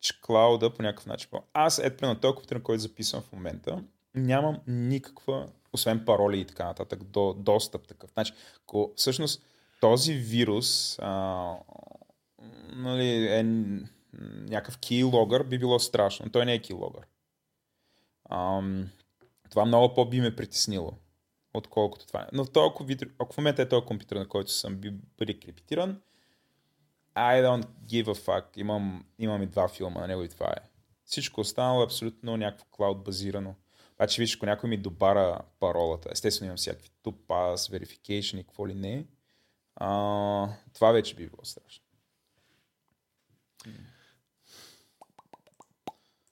че клауда по някакъв начин. Аз, ето, примерно, този компютър, на който записвам в момента, нямам никаква, освен пароли и така нататък, до, достъп такъв. Значи, ако всъщност този вирус а, нали, е някакъв keylogger, би било страшно. Той не е keylogger. Ам, това много по би ме притеснило, отколкото това. Но в този, компютър- ако в момента е този компютър, на който съм би бъде криптиран, I don't give a fuck. Имам, имам и два филма на него и това е. Всичко останало е абсолютно някакво клауд базирано. Обаче виж, ако някой ми добара паролата, естествено имам всякакви tupaz, verification и какво ли не, а, това вече би било страшно.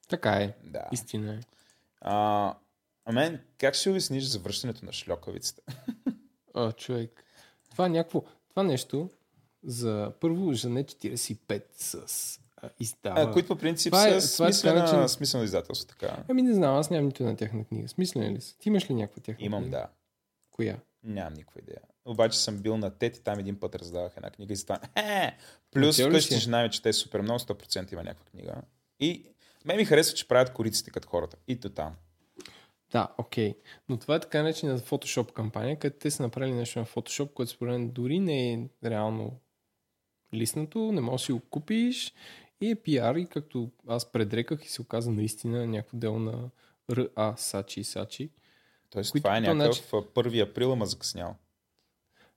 Така е. Да. Истина е. А, а мен, как ще обясниш завръщането на шльокавицата? О, човек. Това е някакво... Това нещо за първо Жане 45 с издава. А, които по принцип Това е- са това е смислена, начин- смислено издателство. Така. Ами не знам, аз нямам нито една тяхна книга. Смислен ли са? Ти имаш ли някаква тяхна Имам, книга? да. Коя? Нямам никаква идея. Обаче съм бил на тет и там един път раздавах една книга и стана. Е! Плюс си? жена ми чете супер много, 100% има някаква книга. И мен ми харесва, че правят кориците като хората. И то там. Да, окей. Но това е така наречена Photoshop кампания, където те са направили нещо на Photoshop, което според мен дори не е реално лиснато, не можеш да си го купиш и е пиар и както аз предреках и се оказа наистина някакво дело на РА Сачи и Сачи. Тоест, това е някакъв значи... 1 април, ама закъснял.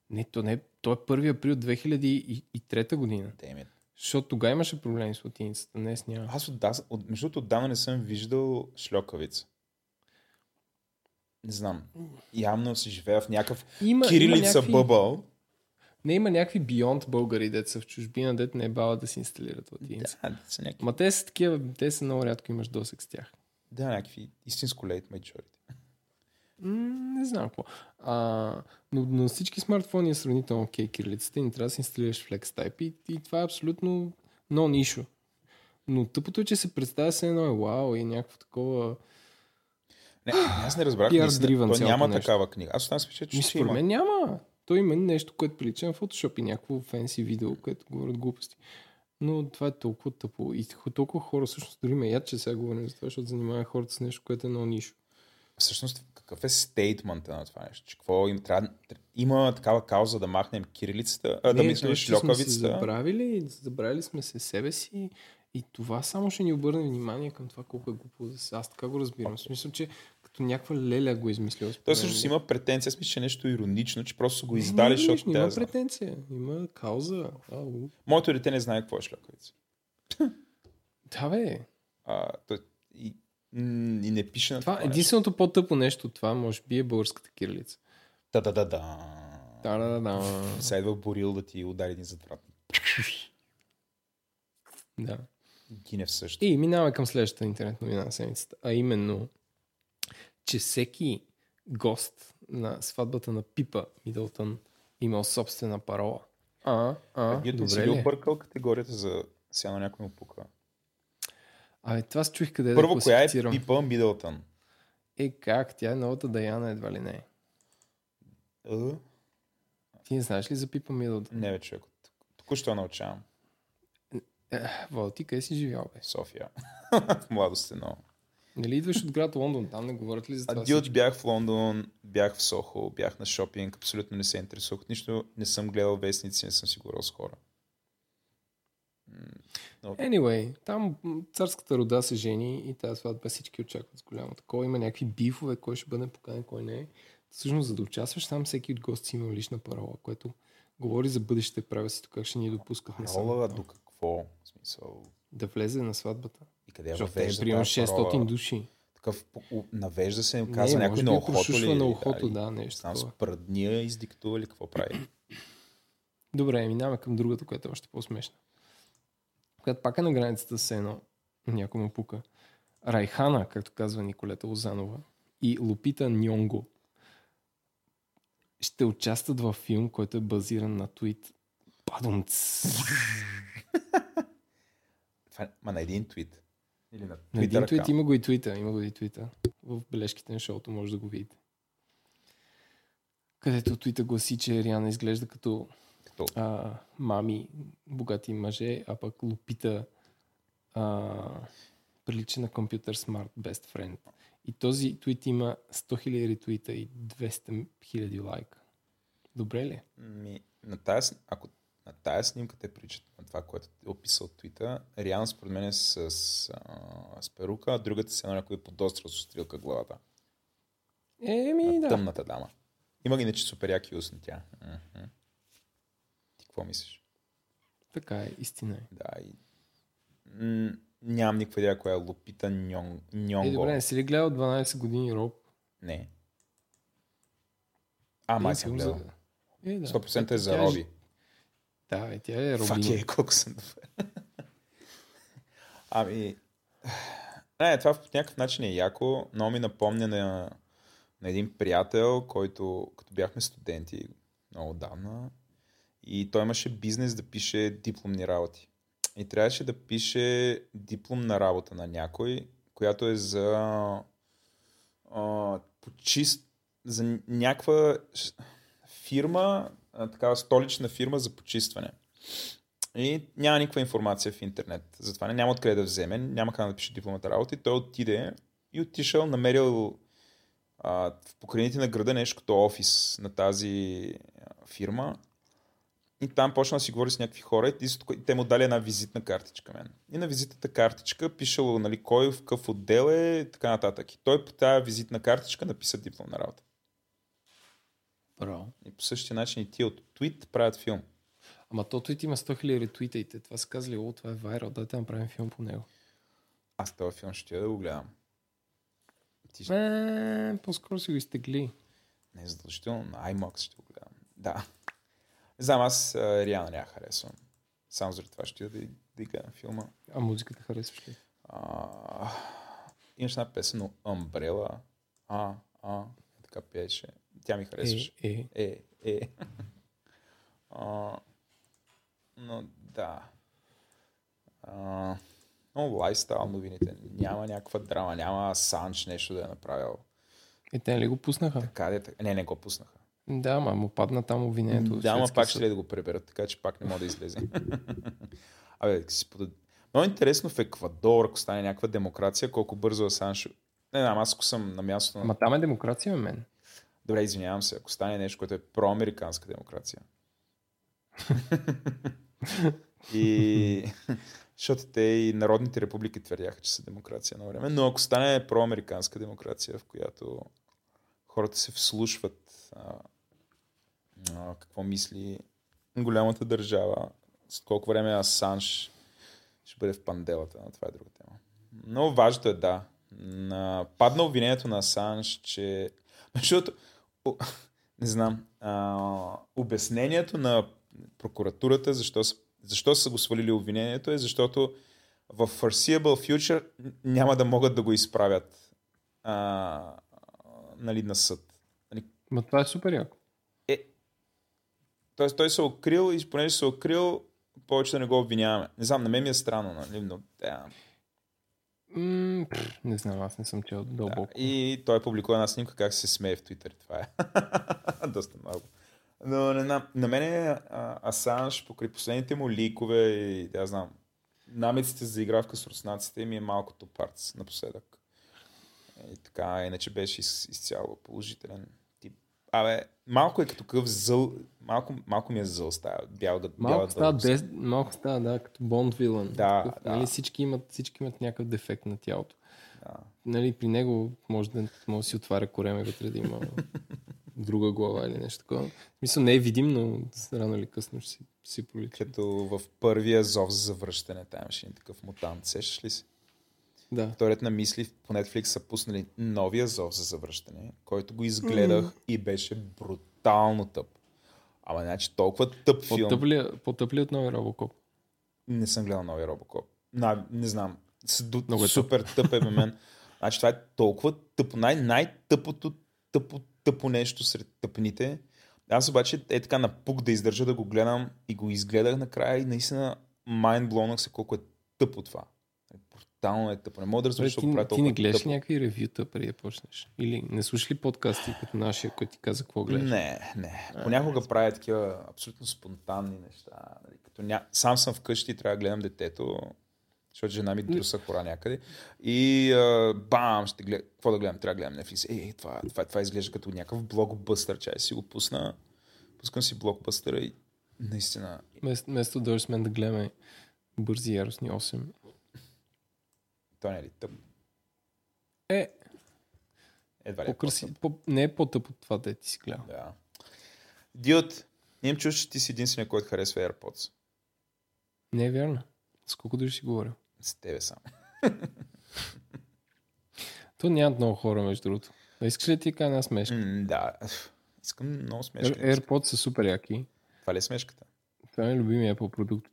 Не, то не, то е 1 април 2003 година. It. Защото тогава имаше проблеми с латиницата, днес няма. Аз от, от, между другото отдавна не съм виждал шльокавица. Не знам. Явно си живея в някакъв Има, кирилица има някакви, бъбъл. Не има някакви бионд българи, деца са в чужбина, дет не е бава да си инсталират латиница. Да, са някакви, Ма те са такива, те са много рядко имаш досек с тях. да, някакви истинско late majority. М, не знам какво. А, но на всички смартфони е сравнително окей кирилицата и не трябва да си инсталираш FlexType и, и това е абсолютно но нишо. Но тъпото е, че се представя се едно е вау и някакво такова... Не, аз не разбрах. Наистина, то няма нещо. такава книга. Аз останах с че Ми, ще според мен няма. То има нещо, което прилича на Photoshop и някакво фенси видео, което говорят глупости. Но това е толкова тъпо. И толкова хора всъщност дори ме яд, че сега говорим за това, защото занимава хората с нещо, което е много нишо. Всъщност, какъв е стейтмента на това нещо? Че какво им трябва? Има такава кауза да махнем кирилицата, а, да Не, то, че сме се забравили, забравили сме се себе си и това само ще ни обърне внимание към това колко е глупо да се. Аз така го разбирам. В смисъл, че като някаква леля го е измислил. Той всъщност има претенция, аз мисля, че е нещо иронично, че просто го издали, не, защото има претенция, има кауза. Ау. Моето дете не знае какво е шльокавица. Да, бе. А, той, и, и не пише на Това, това, нещо. единственото по-тъпо нещо от това, може би, е българската кирилица. Да, да, да, да. Да, да, да, да. Сега идва Борил да ти удари един затврат. да. Гинев също. И минаваме към следващата интернет новина на седмицата, а именно, че всеки гост на сватбата на Пипа Мидълтън имал собствена парола. А, а, Вие не си добре ли ли? е? объркал категорията за сега на някой му пука? Абе, това се чуих къде Първо, да коя е. Пипа Мидълтън? Е, как? Тя е новата Даяна, едва ли не. Е, Ти не знаеш ли за Пипа Мидълтън? Не, бе, човек. Току-що научавам. Е, Вал, ти къде си живял, бе? София. в младост едно. Нали идваш от град Лондон? Там не говорят ли за това? Адил, всички? бях в Лондон, бях в Сохо, бях на шопинг, абсолютно не се интересувах от нищо, не съм гледал вестници, не съм си говорил с хора. Но- Anyway, там царската рода се жени и тази сватба всички очакват с голямо такова. Има някакви бифове, кой ще бъде поканен, кой не е. Всъщност, за да участваш там, всеки от гости има лична парола, което говори за бъдещите правя си, как ще ни допускат насам. Рола до какво? В смисъл, Да влезе на сватбата. Къде Защото те е тази 600 роля? души. Такъв, навежда се, казва не, някой може на би ухото ли? на ухото, да, нещо Знам, с прадния издиктува какво прави? Добре, минаваме към другата, която е още по-смешна. Която пак е на границата с едно, някой му пука. Райхана, както казва Николета Лозанова, и Лупита Ньонго ще участват във филм, който е базиран на твит. Падумц. Това, е- ма на един твит. Или на На един Twitter твит има го и твита. Има го и твита. В бележките на шоуто може да го видите. където твита гласи, че Риана изглежда като Като... а, мами, богати мъже, а пък Лупита а, прилича на компютър смарт best friend. И този твит има 100 000 ретвита и 200 000 лайка. Добре ли? е? Ми, на тая, с- ако на тая снимка те приличат на това, което е описал твита, реално според мен е с, а, с перука, а другата се едно някой е подострал с стрелка главата. Еми, на да. тъмната дама. Има ги иначе супер яки устни тя. Ти какво мислиш? Така е, истина е. Да, и... М- нямам никаква идея коя е Лупита Ньон... Ньонго. Е, добре, не си ли гледал 12 години Роб? Не. А, май Е, съм гледал. за- Е, да. 100% е за Роби. Да, е, тя е Фак Робин. е, колко съм добре. ами... Не, това по някакъв начин е яко. Много ми напомня на, на един приятел, който като бяхме студенти много давна и той имаше бизнес да пише дипломни работи. И трябваше да пише дипломна работа на някой, която е за а, почист, за някаква фирма, такава столична фирма за почистване. И няма никаква информация в интернет. Затова не- няма откъде да вземе, няма как да пише дипломата работа. И той отиде и отишъл, намерил а, в покрайните на града нещо като офис на тази фирма. И там почна да си говори с някакви хора и те- му дали една визитна картичка мен. И на визитната картичка пишало нали, кой в какъв отдел е и така нататък. И той по тази визитна картичка написа дипломна работа. Браво. И по същия начин и тия от твит правят филм. Ама то твит има 100 000 ретвита и те това са казали, о, това е вайрал, дайте да направим филм по него. Аз този филм ще я да го гледам. Ти ще... Е, по-скоро си го изтегли. Не е задължително, на IMAX ще го гледам. Да. Не знам, аз а, реално няма харесвам. Само заради това ще я да, да гледам филма. А музиката харесваш ли? А, имаш една песен на Umbrella. А, а, така пееше. Тя ми харесваше. Е, е. Е, е. а, но да. А, много лайфстайл новините. Няма някаква драма, няма Санч нещо да е направил. Е, те ли го пуснаха? Така де, така. Не, не го пуснаха. Да, ма му падна там обвинението. Да, шведския пак съд. ще да го преберат, така че пак не мога да излезе. Абе, си подад... Много интересно в Еквадор, ако стане някаква демокрация, колко бързо Асанж... Не знам, аз ако съм на място на... Ама там е демокрация, мен. Добре, извинявам се, ако стане нещо, което е проамериканска демокрация. и... Защото те и народните републики твърдяха, че са демокрация на време. Но ако стане проамериканска демокрация, в която хората се вслушват а, а, какво мисли голямата държава, с колко време Асанж ще бъде в панделата, но това е друга тема. Но важното е да. На... Падна обвинението на Асанж, че... Защото, не знам, а, обяснението на прокуратурата, защо са, защо са го свалили обвинението е, защото в foreseeable future няма да могат да го изправят а, нали, на съд. Нали, Ма това е супер яко. е, Тоест той се е укрил и понеже се е укрил, повече да не го обвиняваме. Не знам, на мен ми е странно, нали, но да. М, пф, не знам, аз не съм чел дълбоко. Да. И той публикува една снимка как се смее в Твитър. Това е. Доста много. Но не знам, на мен Асанж, покрай последните му ликове и да знам, намеците за заигравка с руснаците ми е малко топарц напоследък. И така, иначе беше из, изцяло положителен тип. Абе, малко е като къв зъл, малко, малко ми е зъл става, бял, бял Малко става, дес, малко става, да, като Бонд вилан. Да, Такъв, да. Нали, всички, имат, всички имат някакъв дефект на тялото. Да. Нали, при него може да, може да си отваря кореме вътре да има друга глава или нещо такова. В смисъл не е видим, но рано или късно ще си, си проличи. Като в първия зов за завръщане, там имаше един такъв мутант, сещаш ли си? Да. Вторият на мисли по Netflix са пуснали новия зов за завръщане, който го изгледах и беше брутално тъп. Ама значи толкова тъп филм. По-тъп ли, е- по-тъп ли от нови Робокоп? Не съм гледал новия Робокоп. На, не знам. Ду, Много е супер тъп е бе мен. Значи това е толкова тъпо. Най- най-тъпото тъпо, тъпо нещо сред тъпните. Аз обаче е така напук да издържа да го гледам и го изгледах накрая и наистина майндблонах се колко е тъпо това. Тотално е тъпо. Не мога да разбера, Бе, защо ти, го правя ти толкова не гледаш тъпо. ли някакви ревюта преди да почнеш? Или не слушаш ли подкасти като нашия, който ти каза какво гледаш? Не, не. Понякога правя такива абсолютно спонтанни неща. Нали, Като ня... Сам съм вкъщи и трябва да гледам детето, защото жена ми друса хора някъде. И а, бам, ще гледам. Какво да гледам? Трябва да гледам Netflix. Ей, това, това, това изглежда като някакъв блокбъстър. Чай си го пусна. Пускам си блокбъстъра и наистина Вместо, да дойдеш с мен да гледаме бързи яростни 8. Той не е ли тъп. Е, Едва ли е по-кръси, по-тъп. по, не е по-тъп от това, да ти си гледал. Да. Дюд, имам чувство, че ти си единствения, който харесва AirPods. Не е вярно. С колко души си говорил? С тебе сам. То нямат много хора, между другото. А искаш ли ти кажа една смешка? М, да. Искам много смешка. Air- AirPods са супер яки. Това ли е смешката? Това е любимия Apple продукт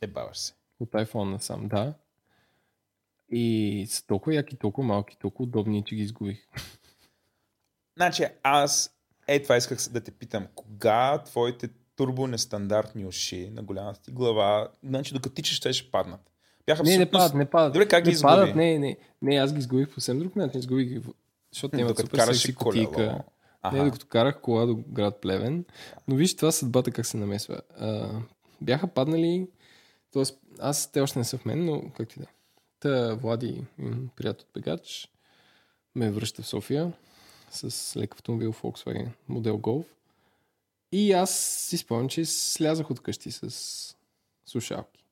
Е, баваш се. от iPhone насам, да. И са толкова яки, толкова малки, толкова удобни, че ги изгубих. Значи аз, е това исках да те питам, кога твоите турбо нестандартни уши на голямата ти глава, значи докато тичаш, те ще паднат. Бяха Не, не абсолютно... падат, не падат. Добре, как ги не изгуби? падат, не, не, не, аз ги изгубих по съвсем друг начин. Изгубих ги, защото М, имат супер секси кутийка. Аха. Не, докато карах кола до град Плевен. Но виж това съдбата как се намесва. А, бяха паднали, т.е. аз те още не са в мен, но как ти да. е. Та Влади, приятел от бегач, ме връща в София с лек автомобил Volkswagen модел Golf. И аз си спомням, че слязах от къщи с слушалки.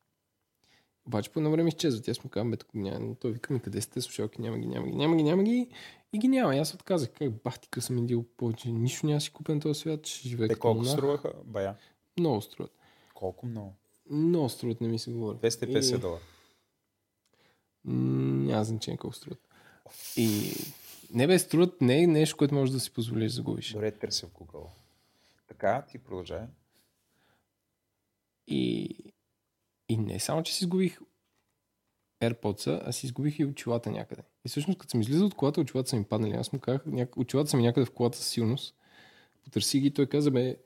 Обаче по едно време изчезват. Аз му казвам, бе, тук няма. Той вика ми, къде сте слушалки? Няма ги, няма ги, няма ги, няма ги. И ги няма. И аз отказах. Как бах ти късам индил повече. Нищо няма си купен този свят. Ще живее Те колко монах. струваха? Бая. Много струват. Колко много? Много струват, не ми се говори. 250 И- долара. Няма значение колко струват. И не бе, струват не е нещо, което можеш да си позволиш да загубиш. Добре, търся в Google. Така, ти продължай. И, и не само, че си изгубих AirPods, а си изгубих и очилата някъде. И всъщност, като съм излизал от колата, очилата са ми паднали. Аз му казах, няк... очилата са ми някъде в колата със сигурност. Потърси ги той каза, бе,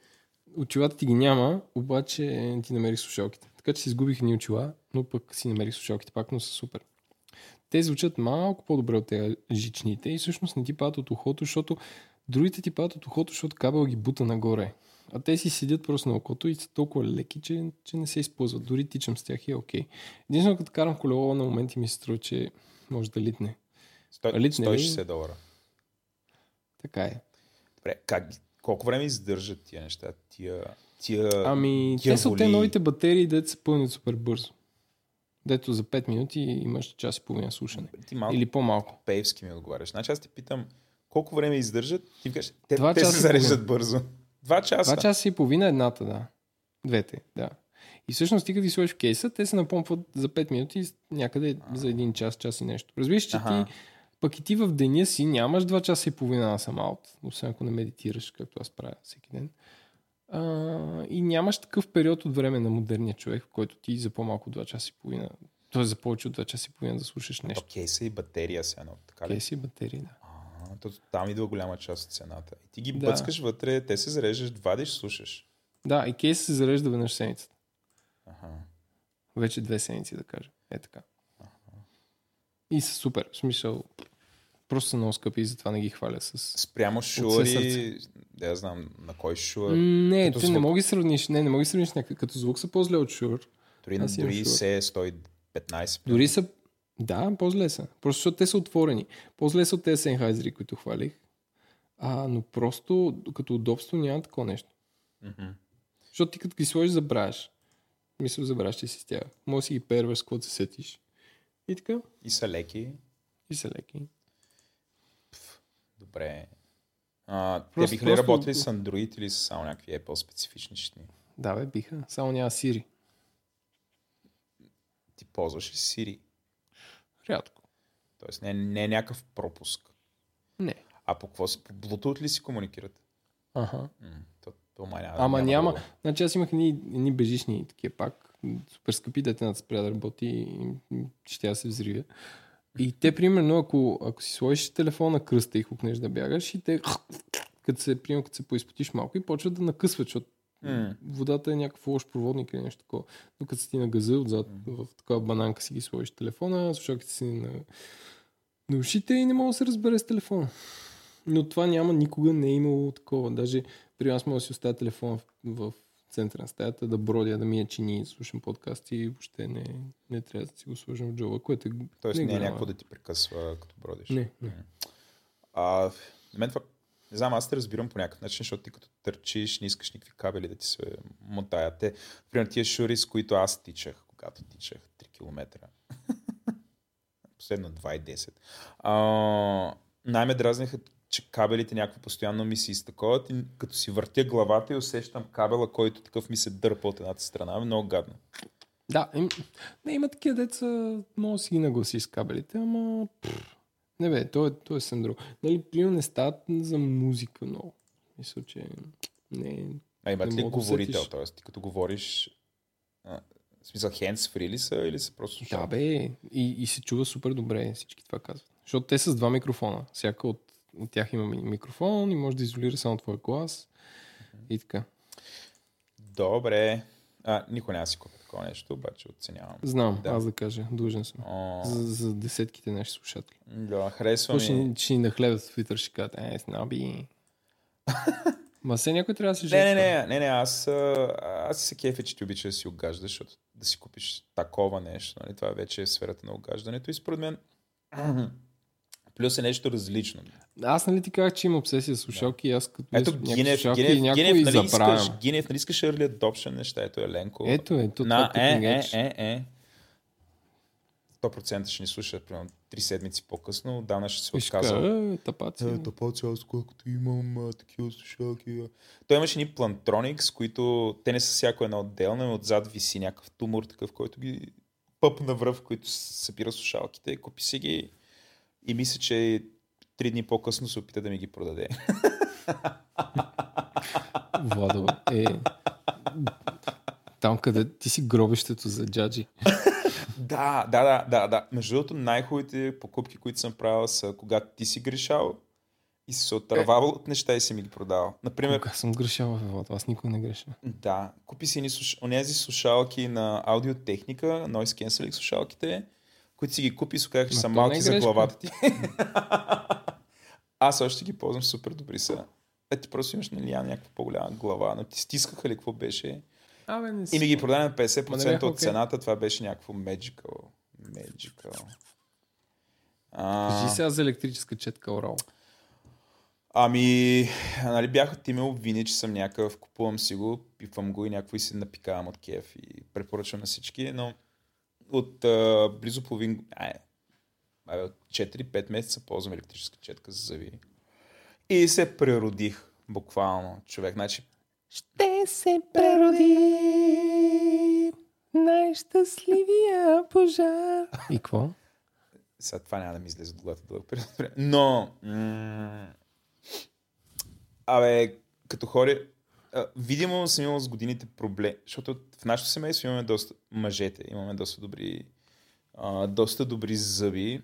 очилата ти ги няма, обаче ти намерих слушалките. Така че си изгубих ни очила, но пък си намерих слушалките пак, но са супер. Те звучат малко по-добре от тези жичните и всъщност не ти падат от ухото, защото другите ти падат от ухото, защото кабел ги бута нагоре. А те си седят просто на окото и са толкова леки, че, че не се използват. Дори тичам с тях и е окей. Единствено като карам колело на моменти ми се струва, че може да литне. Сто... А литне ли? 160 долара. Така е. Добре, как, колко време издържат тия неща? Тия, тия, Ами, тия те са от те новите батерии, дето се пълнят супер бързо. Дето за 5 минути имаш час и половина слушане. Ти малко Или по-малко. пейвски ми отговаряш. Значи аз те питам, колко време издържат? Ти ми кажеш, те, Два те часа се зареждат бързо. Два часа. Два часа и половина едната, да. Двете, да. И всъщност ти като ги сложиш в кейса, те се напомпват за 5 минути някъде за един час, час и нещо. Разбираш, че Аха. ти пък и ти в деня си нямаш 2 часа и половина на самаут, освен ако не медитираш, както аз правя всеки ден. А, и нямаш такъв период от време на модерния човек, в който ти за по-малко от 2 часа и половина, т.е. за повече от 2 часа и половина да слушаш нещо. Окей, са и батерия се едно. Така ли? Кейс и батерии, да. А, то, там идва голяма част от цената. И ти ги Да. бъцкаш вътре, те се зареждаш, вадиш, слушаш. Да, и кейс се зарежда веднъж седмицата. Аха. Вече две седмици, да кажа. Е така. И са супер. В смисъл, просто са много скъпи и затова не ги хваля с... Спрямо шуари, да я знам на кой шуар. Не, като ти не звук. мога да сравниш. Не, не мога да сравниш някакъв. Като звук са по-зле от Shure. Дори, аз дори се 115. Дори са... Да, по-зле са. Просто защото те са отворени. По-зле са от тези Sennheisers, които хвалих. А, но просто като удобство няма такова нещо. Мгм. Защото ти като ги сложиш, забравяш. Мисля, забравяш, че си с тях. Може да си ги перваш, с каквото се сетиш. И така. И са леки. И са леки. Добре. А, те Просто- биха ли просто- работили с Android или с само някакви Apple специфични щитни? Да, бе, биха. Само няма Siri. Ти ползваш ли Siri? Рядко. Тоест не, не е някакъв пропуск. Не. А по какво си? По Bluetooth ли си комуникират? Ага. М, то, то май няма, Ама няма. друго. Значи аз имах едни, бежични такива пак. Супер скъпи, дете на спря да работи ще я се взривя. И те, примерно, ако, ако си сложиш телефона на кръста и хукнеш да бягаш, и те, като се, примерно, като се поизпотиш малко и почват да накъсват, защото М. водата е някакъв лош проводник или нещо такова. Но като си ти на газа отзад, в такава бананка си ги сложиш телефона, слушалките си на, на ушите и не мога да се разбере с телефона. Но това няма, никога не е имало такова. Даже при нас мога да си оставя телефона в, в центъра на стаята, да бродя, да ми е чини, слушам подкасти и въобще не, не трябва да си го сложим в джоба, което е Тоест не е голяма- някакво да ти прекъсва, като бродиш. Не, не. А, на мен това, не знам, аз те разбирам по някакъв начин, защото ти като търчиш, не искаш никакви кабели да ти се мотаят. Те, примерно тия шури, с които аз тичах, когато тичах 3 км. Последно 2,10. А, най-ме дразниха, че кабелите някакво постоянно ми се изтаковат и като си въртя главата и усещам кабела, който такъв ми се дърпа от едната страна. Много гадно. Да, им, не, има такива деца, да си ги нагласи с кабелите, ама... не бе, то е, то е съвсем друго. Нали, примерно не стават за музика много. Мисля, че не А имат ли говорител? Тоест, ти като говориш, а, в смисъл, hands free ли са или са просто Да, бе, и, и се чува супер добре, всички това казват. Защото те са с два микрофона. Всяка от, от тях има ми- микрофон и може да изолира само твоя глас. И така. Добре. А, никой няма си купи такова нещо, обаче оценявам. Знам, Да. аз да кажа, длъжен съм. О, За, за десетките наши слушатели. да, харесва Какво ще, ми. ни- нахлебят в Twitter, ще кажат, е, снаби. Ма все някой трябва да се Не, жертва. не, не, не, не, аз, а, аз си се кефя, че ти обича да си огаждаш, защото да си купиш такова нещо, нали? това вече е сферата на огаждането и според мен плюс е нещо различно. Аз нали ти казах, че има обсесия с слушалки и аз като Ето Гинев, слушалки Гинев, Гинев, нали забравям. искаш, Гинев, нали искаш early adoption неща, ето Еленко. Ето е, то На, това е, е, е, е. 100% ще ни слуша, примерно, 3 седмици по-късно, отдавна ще се кажа, е, тапаци. Е, тъпаци, аз колкото имам а, такива слушалки. а. Той имаше ни плантроникс, които те не са всяко едно отделно, но отзад виси някакъв тумор, такъв, който ги пъп на връв, който събира слушалките. Купи си ги и мисля, че три дни по-късно се опита да ми ги продаде. Владо, е... Там къде ти си гробището за джаджи. да, да, да, да, да. Между другото, най-хубавите покупки, които съм правил са когато ти си грешал и си се отървавал от неща и си ми ги продавал. Например, Кога съм грешал, бе, Владо, аз никога не греша. Да, купи си ни слуш... онези слушалки на аудиотехника, noise cancelling слушалките, които си ги купи и се оказаха, че Ма са малки е за главата ти. Аз още ги ползвам супер добри са. Е, ти просто имаш нали, някаква по-голяма глава, но ти стискаха ли какво беше? Абе, не си. И ми ги продаде на 50% Ма не бяха от цената, това беше някакво magical. Magical. А, Кажи сега за електрическа четка Орал. Ами, нали бяха ти ме обвини, че съм някакъв, купувам си го, пипвам го и някакво и се напикавам от кеф и препоръчвам на всички, но от а, близо половин, ай, абе, от 4-5 месеца ползвам електрическа четка за зъби. И се преродих, буквално, човек. Значи, Ще се прероди най-щастливия пожар. И какво? сега това няма да ми излезе от главата дълъг период. Но, м- абе, като хора, а, видимо съм имал с годините проблем, защото в нашето семейство имаме доста, мъжете, имаме доста добри, а, доста добри зъби,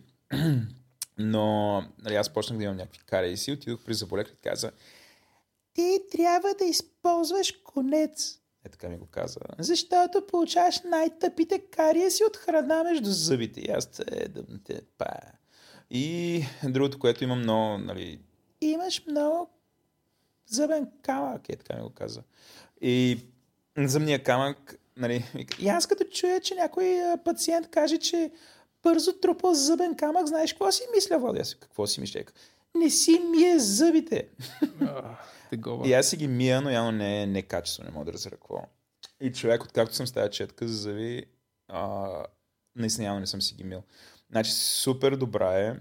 но нали, аз почнах да имам някакви кариеси, отидох при заболекар и каза, ти трябва да използваш конец. Е така ми го каза. Защото получаваш най-тъпите кариеси от храна между зъбите. И аз е да те па. И другото, което имам много, нали, имаш много зъбен камък, е така ми го каза. И зъбния камък, нали, и аз като чуя, че някой пациент каже, че бързо трупал зъбен камък, знаеш какво си мисля, Влади? Аз, какво си мисля? Не си мие зъбите. Тегова. И аз си ги мия, но явно не е не качествено, не мога да какво. И човек, откакто съм с тази четка за зъби, а, наистина явно не съм си ги мил. Значи супер добра е.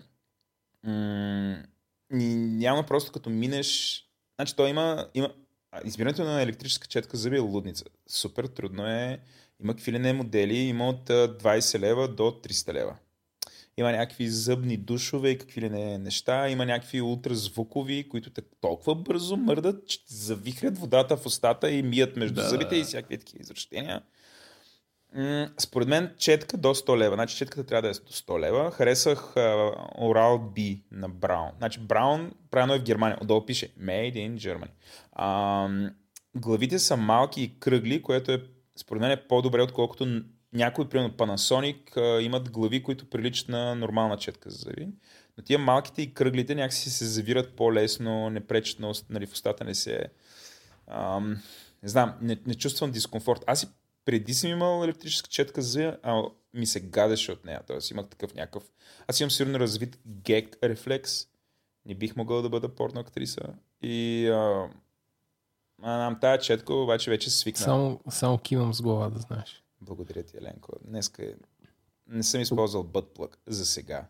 М- няма просто като минеш... Значи той има... има... а, Избирането на електрическа четка зъби е лудница. Супер трудно е. Има какви ли не модели. Има от а, 20 лева до 300 лева. Има някакви зъбни душове и какви ли не неща. Има някакви ултразвукови, които те толкова бързо мърдат, че завихрят водата в устата и мият между Да, зъбите да. и всякакви такива извращения. М, Според мен четка до 100 лева. Значи четката трябва да е до 100 лева. Харесах Oral B на Браун. Значи Браун, правилно е в Германия. Отдолу пише Made in Germany. А, главите са малки и кръгли, което е според мен е по-добре, отколкото някои, примерно Panasonic, имат глави, които приличат на нормална четка за зъби. Но тия малките и кръглите някакси се завират по-лесно, не пречат на, нали, в устата не се... Ам, не знам, не, не чувствам дискомфорт. Аз и преди съм имал електрическа четка за, а ми се гадеше от нея. Тоест имах такъв някакъв... Аз имам сигурно развит гек рефлекс. Не бих могъл да бъда порно актриса. И а, а, нам тая четка обаче вече се свикна. Само, само кимам с глава, да знаеш. Благодаря ти, Еленко. Днеска е... не съм използвал бътплък за сега.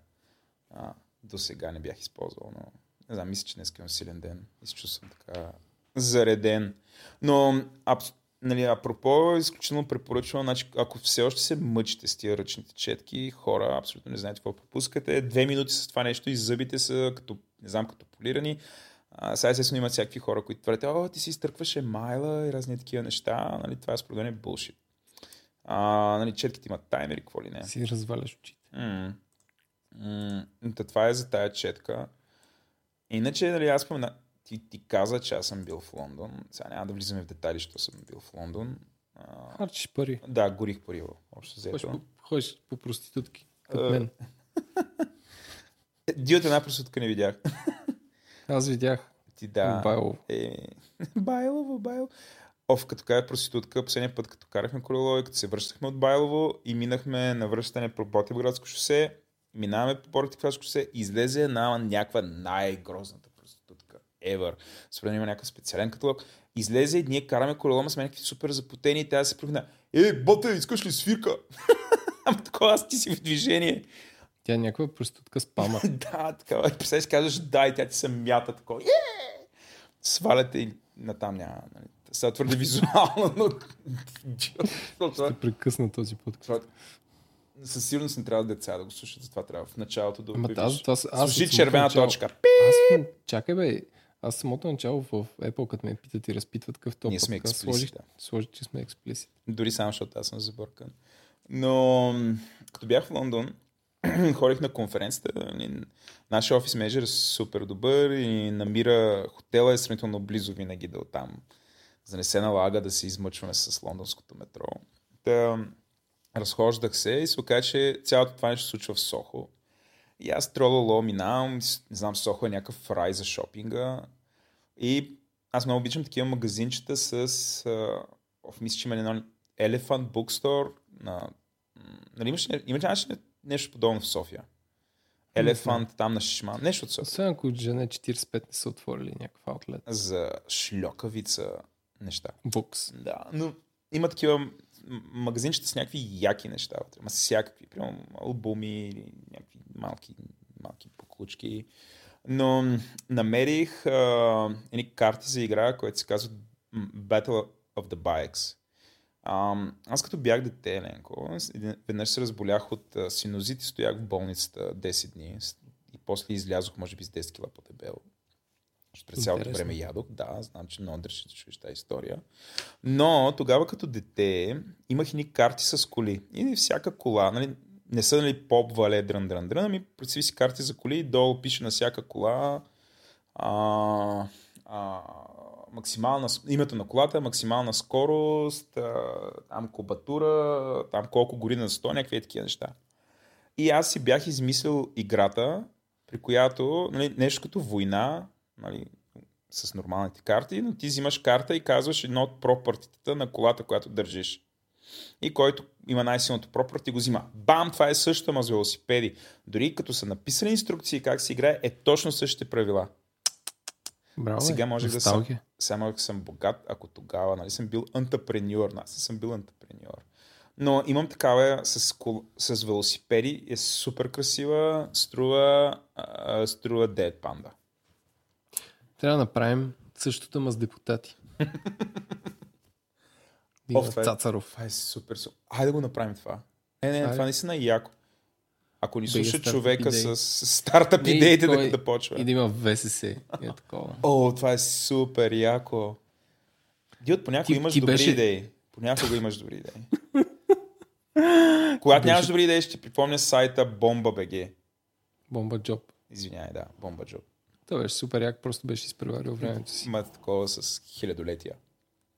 А, до сега не бях използвал, но не знам, мисля, че днес имам силен ден се чувствам така зареден. Но, абс... нали, апропо, изключително препоръчвам, значи, ако все още се мъчите с тия ръчните четки, хора, абсолютно не знаете какво пропускате. Две минути с това нещо и зъбите са като, не знам, като полирани. А, сега естествено имат всякакви хора, които твърдят, о, ти си изтъркваш емайла и разни такива неща. Нали, това според мен е булшит. А, нали, четките имат таймери, какво ли не. Си разваляш очите. М. М, Та това е за тая четка. Иначе, нали, аз спомена, ти, ти каза, че аз съм бил в Лондон. Сега няма да влизаме в детайли, що съм бил в Лондон. А, Харчиш пари. да, горих пари, общо взето. ходиш по проститутки. Като А, мен. Ди от една проститутка не видях. Аз видях Ти да. Байлово. Е, Байлово, Байлово. Оф, като кажа проститутка, последния път, като карахме колело и като се връщахме от Байлово и минахме на връщане по Ботевградско шосе, минаваме по Ботевградско шосе, излезе една някаква най-грозната проститутка ever. Според има някакъв специален каталог. Излезе и ние караме колело, ма сме някакви супер запотени и тя се пръгна. Е, боте, искаш ли свирка? Ама такова, аз ти си в движение. Тя е някаква проститутка с пама. да, такава. И представяш, казваш да и тя ти се мята такова. Е! Сваляте и натам няма. Нали. Сега твърде визуално, но... Ще прекъсна този подкаст. със сигурност не трябва деца да го слушат, затова трябва в началото да Ама аз, това, аз, аз Служи червена начало- точка. Аз чакай бе, аз самото начало в Apple, като ме питат и разпитват какъв топ Ние сме подкаст, сложих, да. сложих, че сме експлисит. Дори само, защото аз съм забъркан. Но, като бях в Лондон, ходих на конференцията. Нашия офис менеджер е супер добър и намира хотела е сравнително близо винаги да оттам. За не се налага да се измъчваме с лондонското метро. Та, разхождах се и се оказа, че цялото това нещо се случва в Сохо. И аз трололо минавам, не знам, Сохо е някакъв рай за шопинга. И аз много обичам такива магазинчета с... А, мисля, че има едно Elephant Bookstore на... Нали имаш, имаш, имаш нещо подобно в София? Елефант там на Шишман. Нещо от София. Освен ако жене 45 не са отворили някакъв аутлет. За шльокавица неща. Букс. Да, но има такива магазинчета с някакви яки неща вътре. Ма с всякакви. Примерно албуми или някакви малки, малки поклучки. Но намерих а, едни карти за игра, което се казва Battle of the Bikes. Ам, аз като бях дете, Ленко, веднъж се разболях от а, синозит и стоях в болницата 10 дни. И после излязох, може би, с 10 кила по-дебел. Защото През цялото време ядох. Да, знам, че много държа да чуеш тази история. Но тогава като дете имах ни карти с коли. И всяка кола, нали, не са нали, поп, вале, дрън, дрън, дрън, ами представи си карти за коли и долу пише на всяка кола а, а, максимална, името на колата, максимална скорост, а, там кубатура, там колко гори на 100, някакви е такива неща. И аз си бях измислил играта, при която нали, нещо като война, нали, с нормалните карти, но ти взимаш карта и казваш едно от пропъртитата на колата, която държиш. И който има най-силното пропърти, го взима. Бам, това е същото, ама с велосипеди. Дори като са написали инструкции как се играе, е точно същите правила. Браво, Сега е. може да съм, сега може да съм богат, ако тогава нали, съм бил антапреньор. Аз не съм бил антапреньор. Но имам такава с, кол... с велосипеди, е супер красива, струва, а, струва Dead Panda. Трябва да направим същото, ма с депутати. Това е- Цацаров. Това е супер. супер. Хайде да го направим това. Не, не, Хайде. това наистина е яко. Ако ни слуша човека идеи. с стартъп Не, идеите той- да, да почва. И да има ВСС. Е такова. О, това е супер яко. Диот, понякога Ти- имаш ти добри беше- идеи. Понякога имаш добри идеи. Когато нямаш добри идеи, ще припомня сайта Bomba.bg. Бомба Джоб. Извинявай, да, Bomba Job. Това беше супер як, просто беше изпреварил времето си. Има такова с хилядолетия.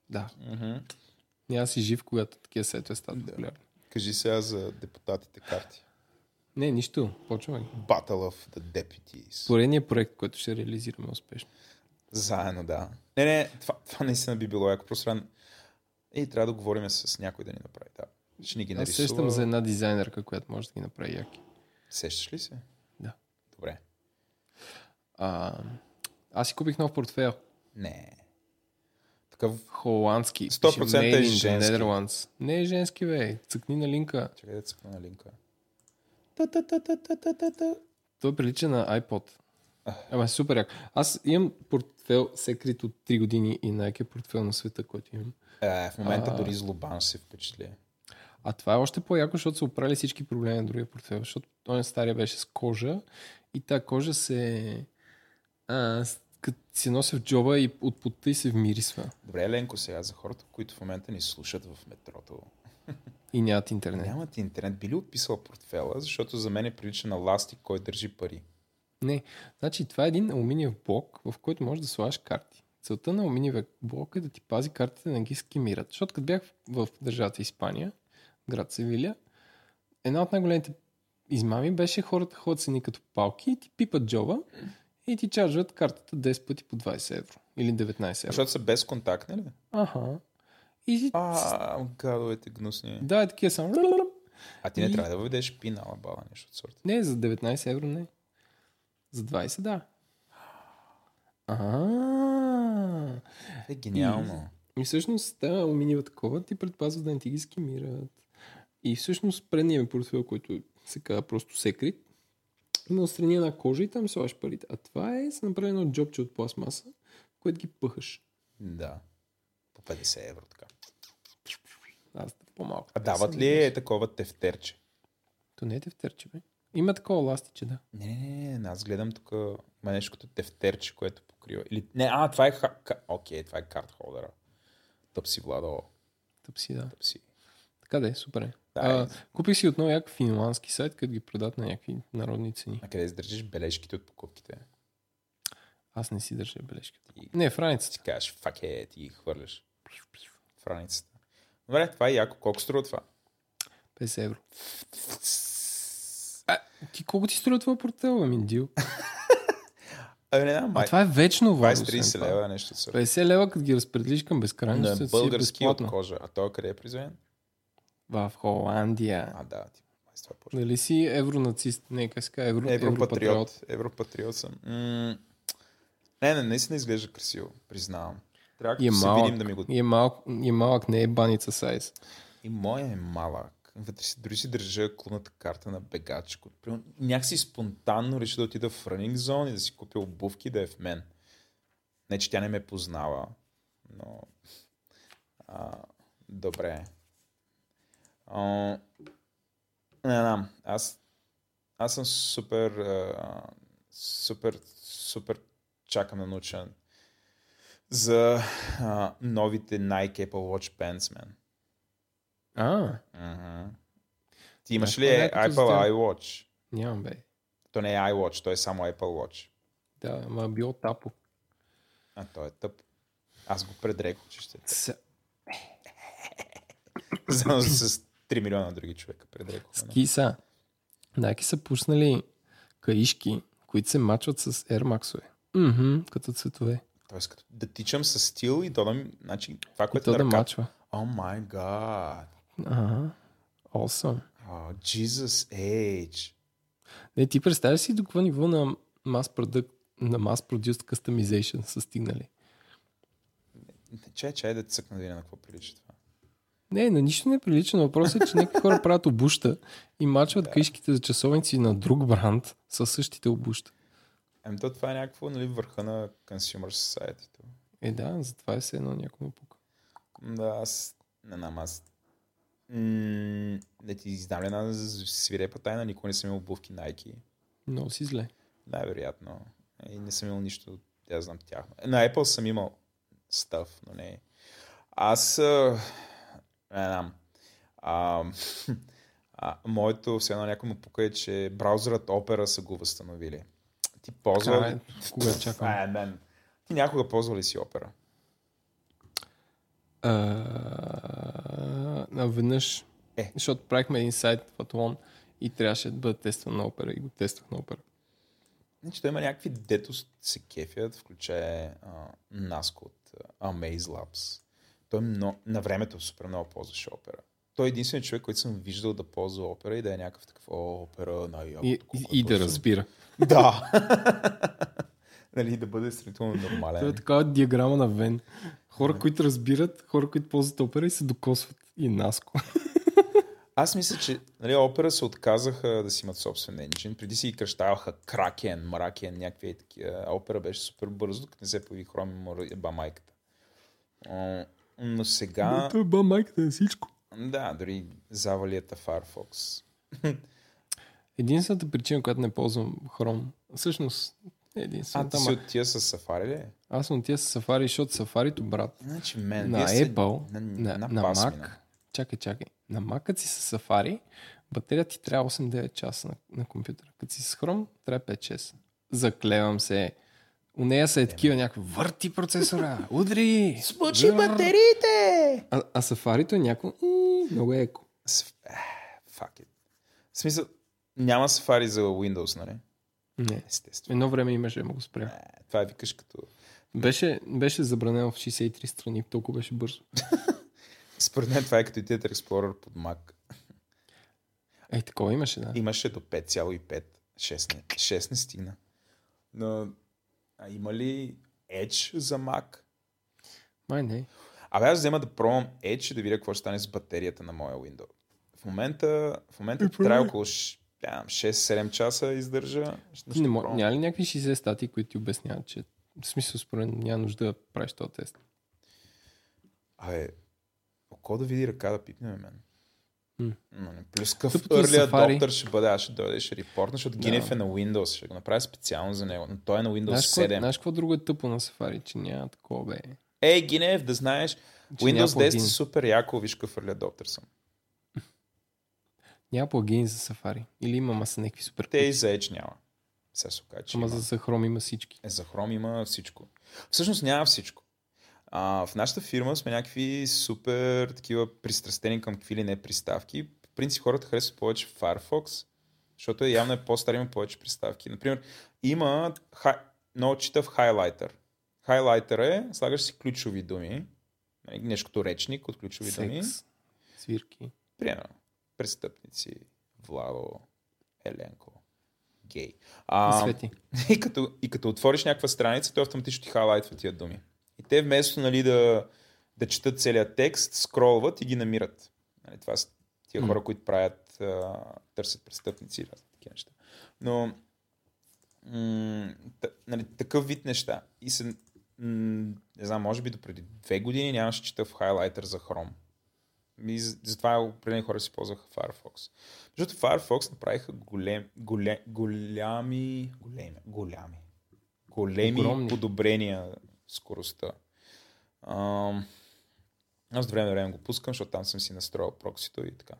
Да. Мгм. Няма си жив, когато такива сайтове стават Да. популярни. Кажи сега за депутатите карти. Не, нищо. Почваме. Battle of the Deputies. Поредният проект, който ще реализираме успешно. Заедно, да. Не, не, това, това наистина би било яко. Просто ран... И трябва да говорим с някой да ни направи. Да. Ще ни ги Аз нарисува. сещам за една дизайнерка, която може да ги направи яки. Сещаш ли се? Да. Добре. А, аз си купих нов портфел. Не. Такъв... Холандски. 100% Пише Made е женски. Netherlands. Не е женски, бе. Цъкни на линка. Чакай да цъкна на линка. Той прилича на iPod. Ама е супер як. Аз имам портфел секрет от 3 години и най-якият портфел на света, който имам. Е, в момента А. дори злобан се впечатли. А това е още по-яко, защото са оправили всички проблеми на другия портфел. Защото той стария беше с кожа и та кожа се... А, като се носи в джоба и от пота и се вмирисва. Добре, Ленко, сега за хората, които в момента ни слушат в метрото. И нямат интернет. Нямат интернет. Би ли отписал портфела, защото за мен е прилича на ластик, който държи пари. Не. Значи това е един алуминиев блок, в който можеш да слагаш карти. Целта на алуминиевия блок е да ти пази картите да не ги скимират. Защото като бях в, държавата Испания, град Севиля, една от най-големите измами беше хората ходят с едни като палки и ти пипат джоба и ти чарджват картата 10 пъти по 20 евро или 19 евро. Защото са безконтактни ли? Аха. И. А, гадовете гнусни. Да, е такива само... А ти не И- трябва да въведеш пин ала бала, нещо от сорта. Не, за 19 евро не. За 20 да. А. Е гениално. И всъщност тази алуминиева такова ти предпазва да не ти ги скимират. И всъщност предният ми портфел, който се казва просто секрет, има отстрани една кожа и там слагаш парите. А това е са направи едно джобче от пластмаса, което ги пъхаш. Да. По 50 евро така. Аз да по-малко. А дават ли е такова тефтерче? То не е тефтерче, бе. Има такова ластиче, да. Не, не, не, не, аз гледам тук има нещо като тефтерче, което покрива. Или... Не, а, това е... Ха... Окей, това е карт холдера. Тъп си, Владо. Тъп си, да. Тъп си. Така да е, супер е. Да, а, е. купих си отново някакъв финландски сайт, където ги продават на някакви народни цени. А къде издържиш бележките от покупките? Аз не си държа бележката. И Не, в раницата. ти кажеш, фак е, ти ги хвърляш в раницата. Добре, това е яко. Колко струва това? 50 евро. А, ти колко ти струва това портфел, бе, Миндил? Ами не знам, А май. това е вечно, Владо, 20-30 освен това. лева, нещо сорта. 50 лева, като ги разпределиш към безкрайност, си е български от кожа. А той къде е произведен? В Холандия. А, да, ти. май с това почва. Дали си евронацист? Не, как се? Евро... Европатриот. Европатриот съм. М- Не, не, наистина изглежда красиво, признавам. Трябва И е се малък. видим да ми го... И е, малък, и е малък, не е баница сайз. И моя е малък. Вътре си, дори си държа клубната карта на бегачко. Някакси спонтанно реши да отида в running zone и да си купя обувки да е в мен. Не, че тя не ме познава, но... А, добре. А, не знам. Аз, аз съм супер, а, супер, супер чакам да науча за а, новите Nike Apple Watch Pants, мен. А, Мгм. Ти имаш ли е Apple сделка? iWatch? нямам бе. То не е iWatch, то е само Apple Watch. Да, ма било тапо. А, той е тъп. Аз го предрекох, че ще е. С... Заедно с 3 милиона други човека предрекох. Скиса. Найки са пуснали каишки, които се мачват с Air Max-ове. Мхм, като цветове. Тоест, като да тичам с стил и то да ми... Значи, това, И което то е да на ръката. мачва. О май гад. Ага. Awesome. Oh, Jesus Age. Не, ти представяш си до какво ниво на mass product, на mass produced customization са стигнали? Чай, чай да цъкна да видя на какво прилича това. Не, на нищо не е прилича. но Въпросът е, че някакви хора правят обуща и мачват Да. каишките за часовници на друг бранд със същите обуща. Ами то това е някакво нали, върха на Consumer Society. Е, да, затова е все едно някому пука. Да, аз не знам, аз м- да ти издам една свирепа тайна, никога не съм имал обувки Nike. Много си зле. Най-вероятно. И не съм имал нищо, да знам тяхно. На Apple съм имал стъв, но не. Аз а, не знам. А, а, моето, все едно някой му пука е, че браузърът Opera са го възстановили. Ти ползва Карай, ли? кога чакам? А, мен. Ти някога ползва ли си Opera? А, наведнъж, Е. защото правихме един сайт в Атлон и трябваше да бъде тестван на опера и го тествах на опера. Значи, той има някакви дето се кефят, включая Наско от а, Amaze Labs. Той много, на времето супер много ползваше опера. Той е единственият човек, който съм виждал да ползва опера и да е някакъв такъв, о, опера, най-якото. И, и, и да разбира. Да. нали, да бъде сравнително Това е нормален. такава диаграма на Вен. Хора, които разбират, хора, които ползват опера и се докосват. И Наско. Аз мисля, че нали, опера се отказаха да си имат собствен енджин. Преди си ги кръщаваха Кракен, Мракен, някакви такива. А опера беше супер бързо, докато не се появи му еба майката. Но сега... Той е ба майката на всичко. Да, дори завалията Firefox. Единствената причина, която не ползвам Chrome, всъщност е А, единствената, ти си от тия с Safari ли? аз съм тия с Safari, защото Safari, брат, Значи, мен, на Apple, на, на, на, на Mac, мина. чакай, чакай, на Mac си с Safari, батерията ти трябва 8-9 часа на, на компютъра. Като си с Chrome, трябва 5-6. Заклевам се. У нея са е такива някакви върти процесора, удри! Смучи батериите! А, а Safari-то е някакво много еко. С- е, Fuck it. В смисъл, няма Safari за Windows, нали? Не. Естествено. Едно време имаше, ама го спря. Е, Това е викаш като... Беше, беше забранено в 63 страни, толкова беше бързо. Според мен това е като Internet Explorer под Mac. Ей, такова имаше, да. Имаше до 5,5. 6 не, 6 не стигна. Но а има ли Edge за Mac? Май не. Абе, аз взема да пробвам Edge и да видя какво ще стане с батерията на моя Windows. В момента, в момента трябва около ш- да, 6-7 часа издържа. Ще, не мо... Няма ли някакви 60 статии, които ти обясняват, че в смисъл според няма нужда да правиш този тест? Абе, око да види ръка да пипне мен. Плюс къв early adopter ще бъде, аз ще дойде, ще репортна, защото Да. Гинев е на Windows, ще го направя специално за него, но той е на Windows Знаеш какво, 7. знаеш какво друго е тъпо на Safari, че няма такова бе. Ей, Гинев, да знаеш, Че Windows 10 е супер яко, виж какъв early adopter съм. Няма плагини за Safari. Или има маса някакви супер Те и за Edge няма. Сега се окаже, Ама има. за Chrome има всички. Е, за Chrome има всичко. Всъщност няма всичко. А, в нашата фирма сме някакви супер такива пристрастени към какви ли не приставки. В принцип хората харесват повече Firefox, защото е явно е по-стар, има повече приставки. Например, има хай... много читав хайлайтер. Хайлайтер е, слагаш си ключови думи, нали, нещо като речник от ключови думи. Секс, свирки. Примерно, престъпници, Владо, Еленко, гей. И А, и като, и като отвориш някаква страница, той автоматично ти хайлайтва тия думи. И те вместо нали, да, да четат целият текст, скролват и ги намират. Нали, това са тия хора, които правят, а, търсят престъпници и такива неща. Но м- т- нали, такъв вид неща. И се, м- не знам, може би до преди две години нямаше читав хайлайтер за Chrome. И затова определени хора си ползваха Firefox. Защото Firefox направиха голем, голем, голями, големи, голями, големи Огромни. подобрения в скоростта. Ам, аз от време на време го пускам, защото там съм си настроил проксито и така.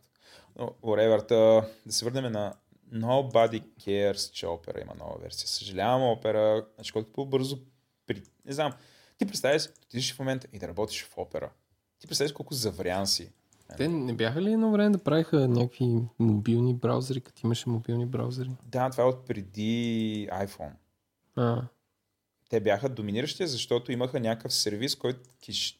Но, whatever, та, да се върнем на Nobody cares, че опера има нова версия. Съжалявам опера, значи колкото по-бързо, при... не знам, ти представяш, отидеш в момента и да работиш в опера. Ти представяш колко заврян си. Те не бяха ли едно време да правиха някакви мобилни браузъри, като имаше мобилни браузъри? Да, това е от преди iPhone. А, Те бяха доминиращи, защото имаха някакъв сервис, който киш...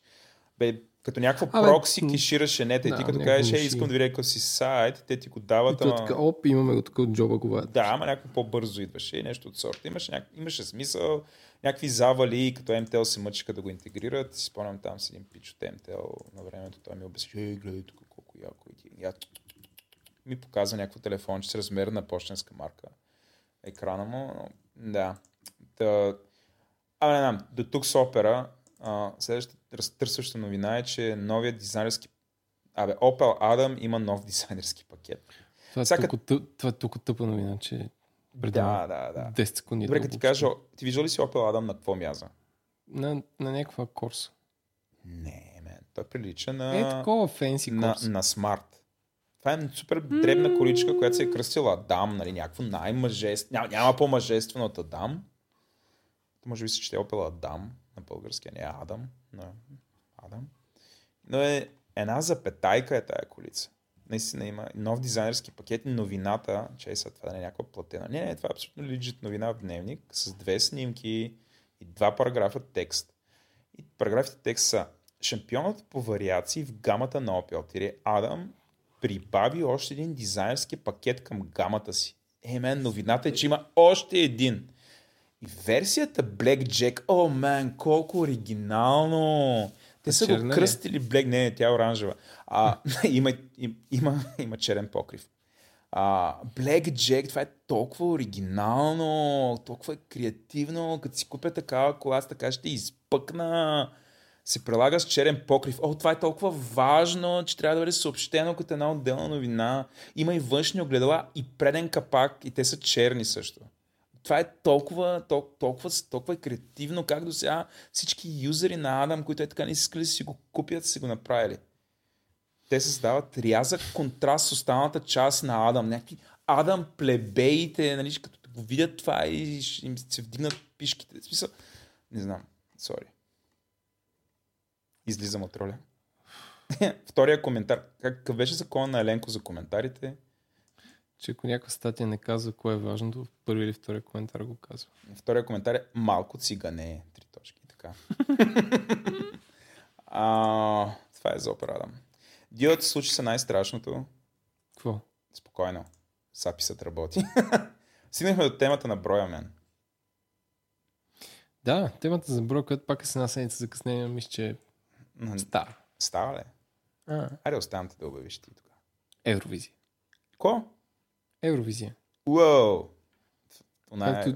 Бе, като някакво Абе, прокси кишираше нета. И да, ти като кажеш, машини. искам да видя какъв си сайт, те ти го и дават, е ама... така, оп, имаме го тук от джоба го Да, ама някакво по-бързо идваше и нещо от сорта. Имаше, няк... имаше смисъл, някакви завали, като MTL се мъчиха да го интегрират. Си спомням там с един пич от MTL на времето. Той ми обясни, ей, гледай тук колко яко и ти. Я... Ми показва някакво телефонче с размер на почтенска марка. Екрана му, да. Та... Абе, не знам, до тук с опера. А, следващата разтърсваща новина е, че новият дизайнерски Абе, Opel Adam има нов дизайнерски пакет. Това е, Всяка- толкова, това е толкова тъпа новина, че Да, да, да. 10 секунди. Добре, да като ти кажа, ти виждал ли си Opel Adam на какво мяза? На, на някаква корса. Не, мен. Той прилича на, Е, такова фенси на, на смарт. Това е супер дребна количка, която се е кръстила Адам, нали, някакво най-мъжествено. Няма, няма по-мъжествено от Адам. Може би се чете Opel Адам на български, а не Адам. На Адам. Но е една запетайка е тая колица. Наистина има нов дизайнерски пакет. Новината, че сега това не е някаква платена. Не, не, това е абсолютно легит новина в дневник с две снимки и два параграфа текст. И параграфите текст са Шампионът по вариации в гамата на Opel. Тире Адам прибави още един дизайнерски пакет към гамата си. Е, мен, новината е, че има още един. И версията Black Jack, о, oh, мен, колко оригинално! Те са черна го е? кръстили Black, не, не, тя е оранжева. А, има, им- има, има черен покрив. А, Black Jack, това е толкова оригинално, толкова е креативно, като си купя такава кола, аз така ще изпъкна. Се прилага с черен покрив. О, това е толкова важно, че трябва да бъде съобщено като една отделна новина. Има и външни огледала и преден капак и те са черни също. Това е толкова, толкова, толкова, креативно, как до сега всички юзери на Адам, които е така не искали да си го купят, си го направили. Те създават рязък контраст с останалата част на Адам. Някакви Адам плебеите, нали, като го видят това и им се вдигнат пишките. В смисъл, не знам, сори. Излизам от роля. Втория коментар. Какъв беше закон на Еленко за коментарите? Че ако някаква статия не казва кое е важното, в първи или втория коментар го казва. Втория коментар е малко цигане. Три точки. Така. а, това е за опера, Адам. Диот случи се най-страшното. Какво? Спокойно. Записът работи. Стигнахме до темата на броя, мен. Да, темата за броя, която пак е с една седмица закъснение, мисля, че е М, стара. Става ли? А, Айде оставям те да обявиш ти тогава. Евровизия. Ко? Евровизия. Уоу! Она е...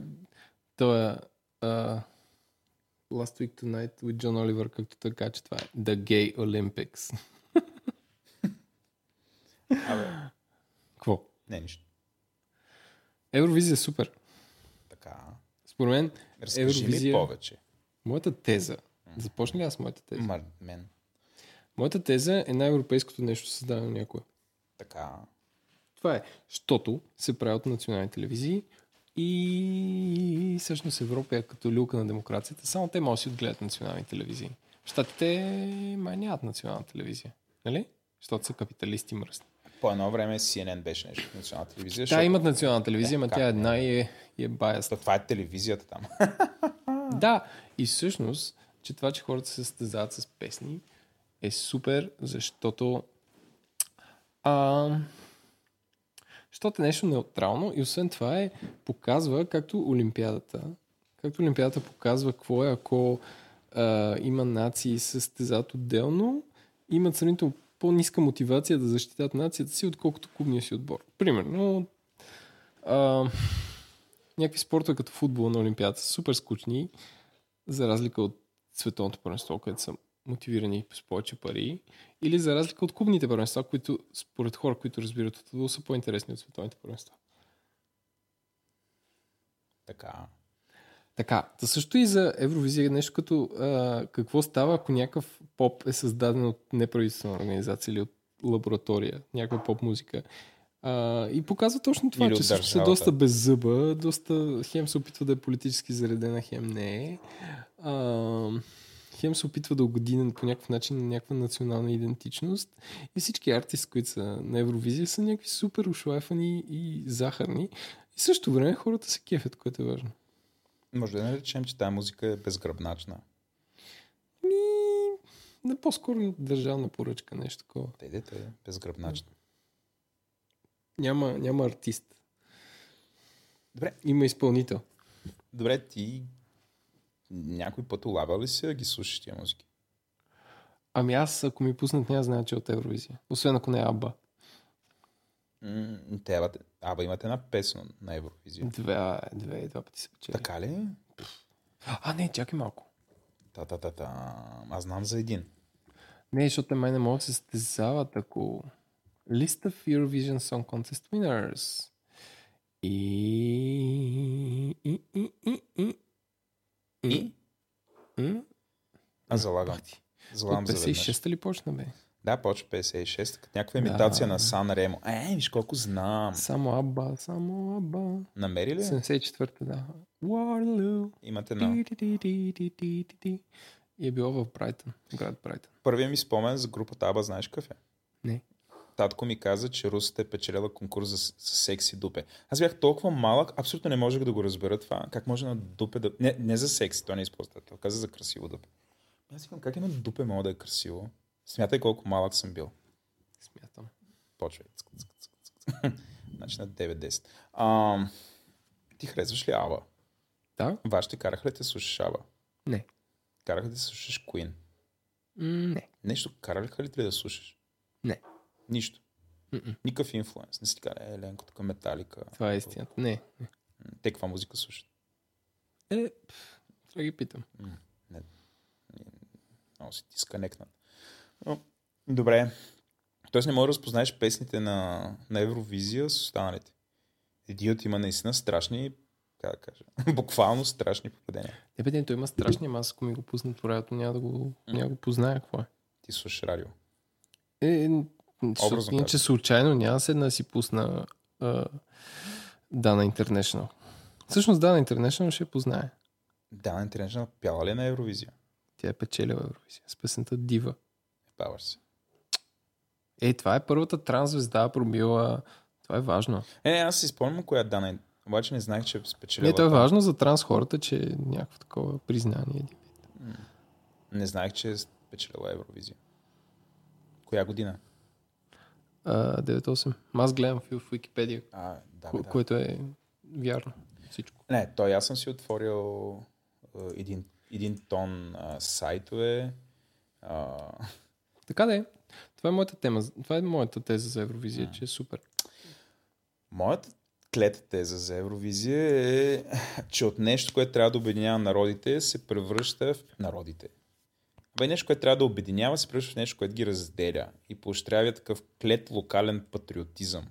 Той е uh, Last Week Tonight with John Oliver, както така, че това е The Gay Olympics. Абе, Какво? не нищо. Евровизия е супер. Така. Според мен, Разкажи ми Евровизия- повече. моята теза, започна ли аз моята теза? Ма, мен. Моята теза е най-европейското нещо създадено някое. Така. Това е, защото се прави от национални телевизии и всъщност Европа е като люлка на демокрацията. Само те могат да си отгледат национални телевизии. Штатите май нямат национална телевизия. Нали? Защото са капиталисти мръсни. По едно време CNN беше нещо в национална телевизия. Та имат национална телевизия, но тя е не? една и е, и е biased. То, това е телевизията там. Да, и всъщност, че това, че хората се състезават с песни, е супер, защото а, защото е нещо неутрално и освен това е, показва, както Олимпиадата, както Олимпиадата показва какво е, ако а, има нации се състезават отделно, имат сравнително по-ниска мотивация да защитят нацията си, отколкото клубния си отбор. Примерно, а, някакви спортове като футбол на Олимпиадата са супер скучни, за разлика от световното първенство, където са мотивирани с повече пари, или за разлика от клубните първенства, които според хора, които разбират от футбол, са по-интересни от световните първенства. така. Така, да също и за Евровизия е нещо като а, какво става, ако някакъв поп е създаден от неправителствена организация или от лаборатория, някаква поп музика. А, и показва точно това, Или че също са държавата. доста без зъба, доста хем се опитва да е политически заредена, хем не е. А, хем се опитва да угоди по някакъв начин на някаква национална идентичност. И всички артисти, които са на Евровизия, са някакви супер ушлайфани и захарни. И в същото време хората се кефят, което е важно. Може да наречем, че тази музика е безгръбначна. Ми, не по-скоро държавна поръчка, нещо такова. Те, де, те, безгръбначна. Няма, няма артист. Добре. Има изпълнител. Добре, ти някой път улавя ли се ги слушаш тия музики? Ами аз, ако ми пуснат, няма знае, че е от Евровизия. Освен ако не е Аба. М, Те, абе, абе, имате една песен на Евровизия. Две, две и два пъти се печели. Така ли? А, не, чакай малко. Та, та, та, та. Аз знам за един. Не, защото те май не могат да се състезават, ако... List of Eurovision Song Contest Winners. И... И... И... И... И... И? И... Аз залагам. Ти. Залагам От за веднъж. 56-та ли почна, бе? Да, почва 56, като някаква имитация Да. на Сан Ремо. Е, виж колко знам. Само Аба, само Аба. Намери ли? 74-та, да. Waterloo. Имате. Ти-ти-ти-ти-ти-ти-ти. И е било в Брайтън, град Брайтън. Първият ми спомен за групата Аба, знаеш какъв е? Татко ми каза, че русата е печелила конкурс за, с- за секси дупе. Аз бях толкова малък, абсолютно не можех да го разбера това. Как може на дупе да... Не, не за секси, той не използва. Той каза за красиво дупе. Аз си как едно дупе мога да е красиво? Смятай колко малък съм бил. Смятам. Почвай. Цък. значи на 9-10. Ам, ти харесваш ли Ава? Да? Вашите караха ли те слушаш Ава? Не. Караха ли да слушаш Queen? М, не. Нещо караха ли те да слушаш? Не. Нищо. М-м. Никакъв инфлуенс. Не си така, е, Ленко, тук е металика. Това е истината. Не. не. Те каква музика слушат? Е, трябва да ги питам. Много си дисконектнат. Но, добре. Тоест не можеш да разпознаеш песните на, на Евровизия с останалите. Идиот има наистина страшни, как да кажа, буквално страшни попадения. Не, бе, не, той има страшни, аз ако ми го пусна по радиото, няма да го, няма да го позная какво е. Ти слушаш радио. Е, е, Образно иначе казано. случайно няма седна да си пусна а, Дана International. Всъщност Дана International ще познае. Дана Интернешнъл пяла ли е на Евровизия? Тя е печелила Евровизия с песента Дива. Баваш се. Е, това е първата трансзвезда пробила. Това е важно. Е, аз си спомням коя е Дана. не знаех, че е спечелила. Не, това е важно за транс хората, че е някакво такова признание. Не знаех, че е спечелила Евровизия. Коя година? А, 9-8. Ма Аз гледам в в Википедия, А, да, бе, да. което е вярно. Всичко. Не, той аз съм си отворил а, един, един тон а, сайтове. А, Така да е. Това е моята тема. Това е моята теза за Евровизия, че е супер. моята клета теза за Евровизия е, че от нещо, което трябва да обединява народите, се превръща в народите. Бе нещо, което трябва да обединява, се превръща в нещо, което ги разделя и поощрява такъв клет локален патриотизъм.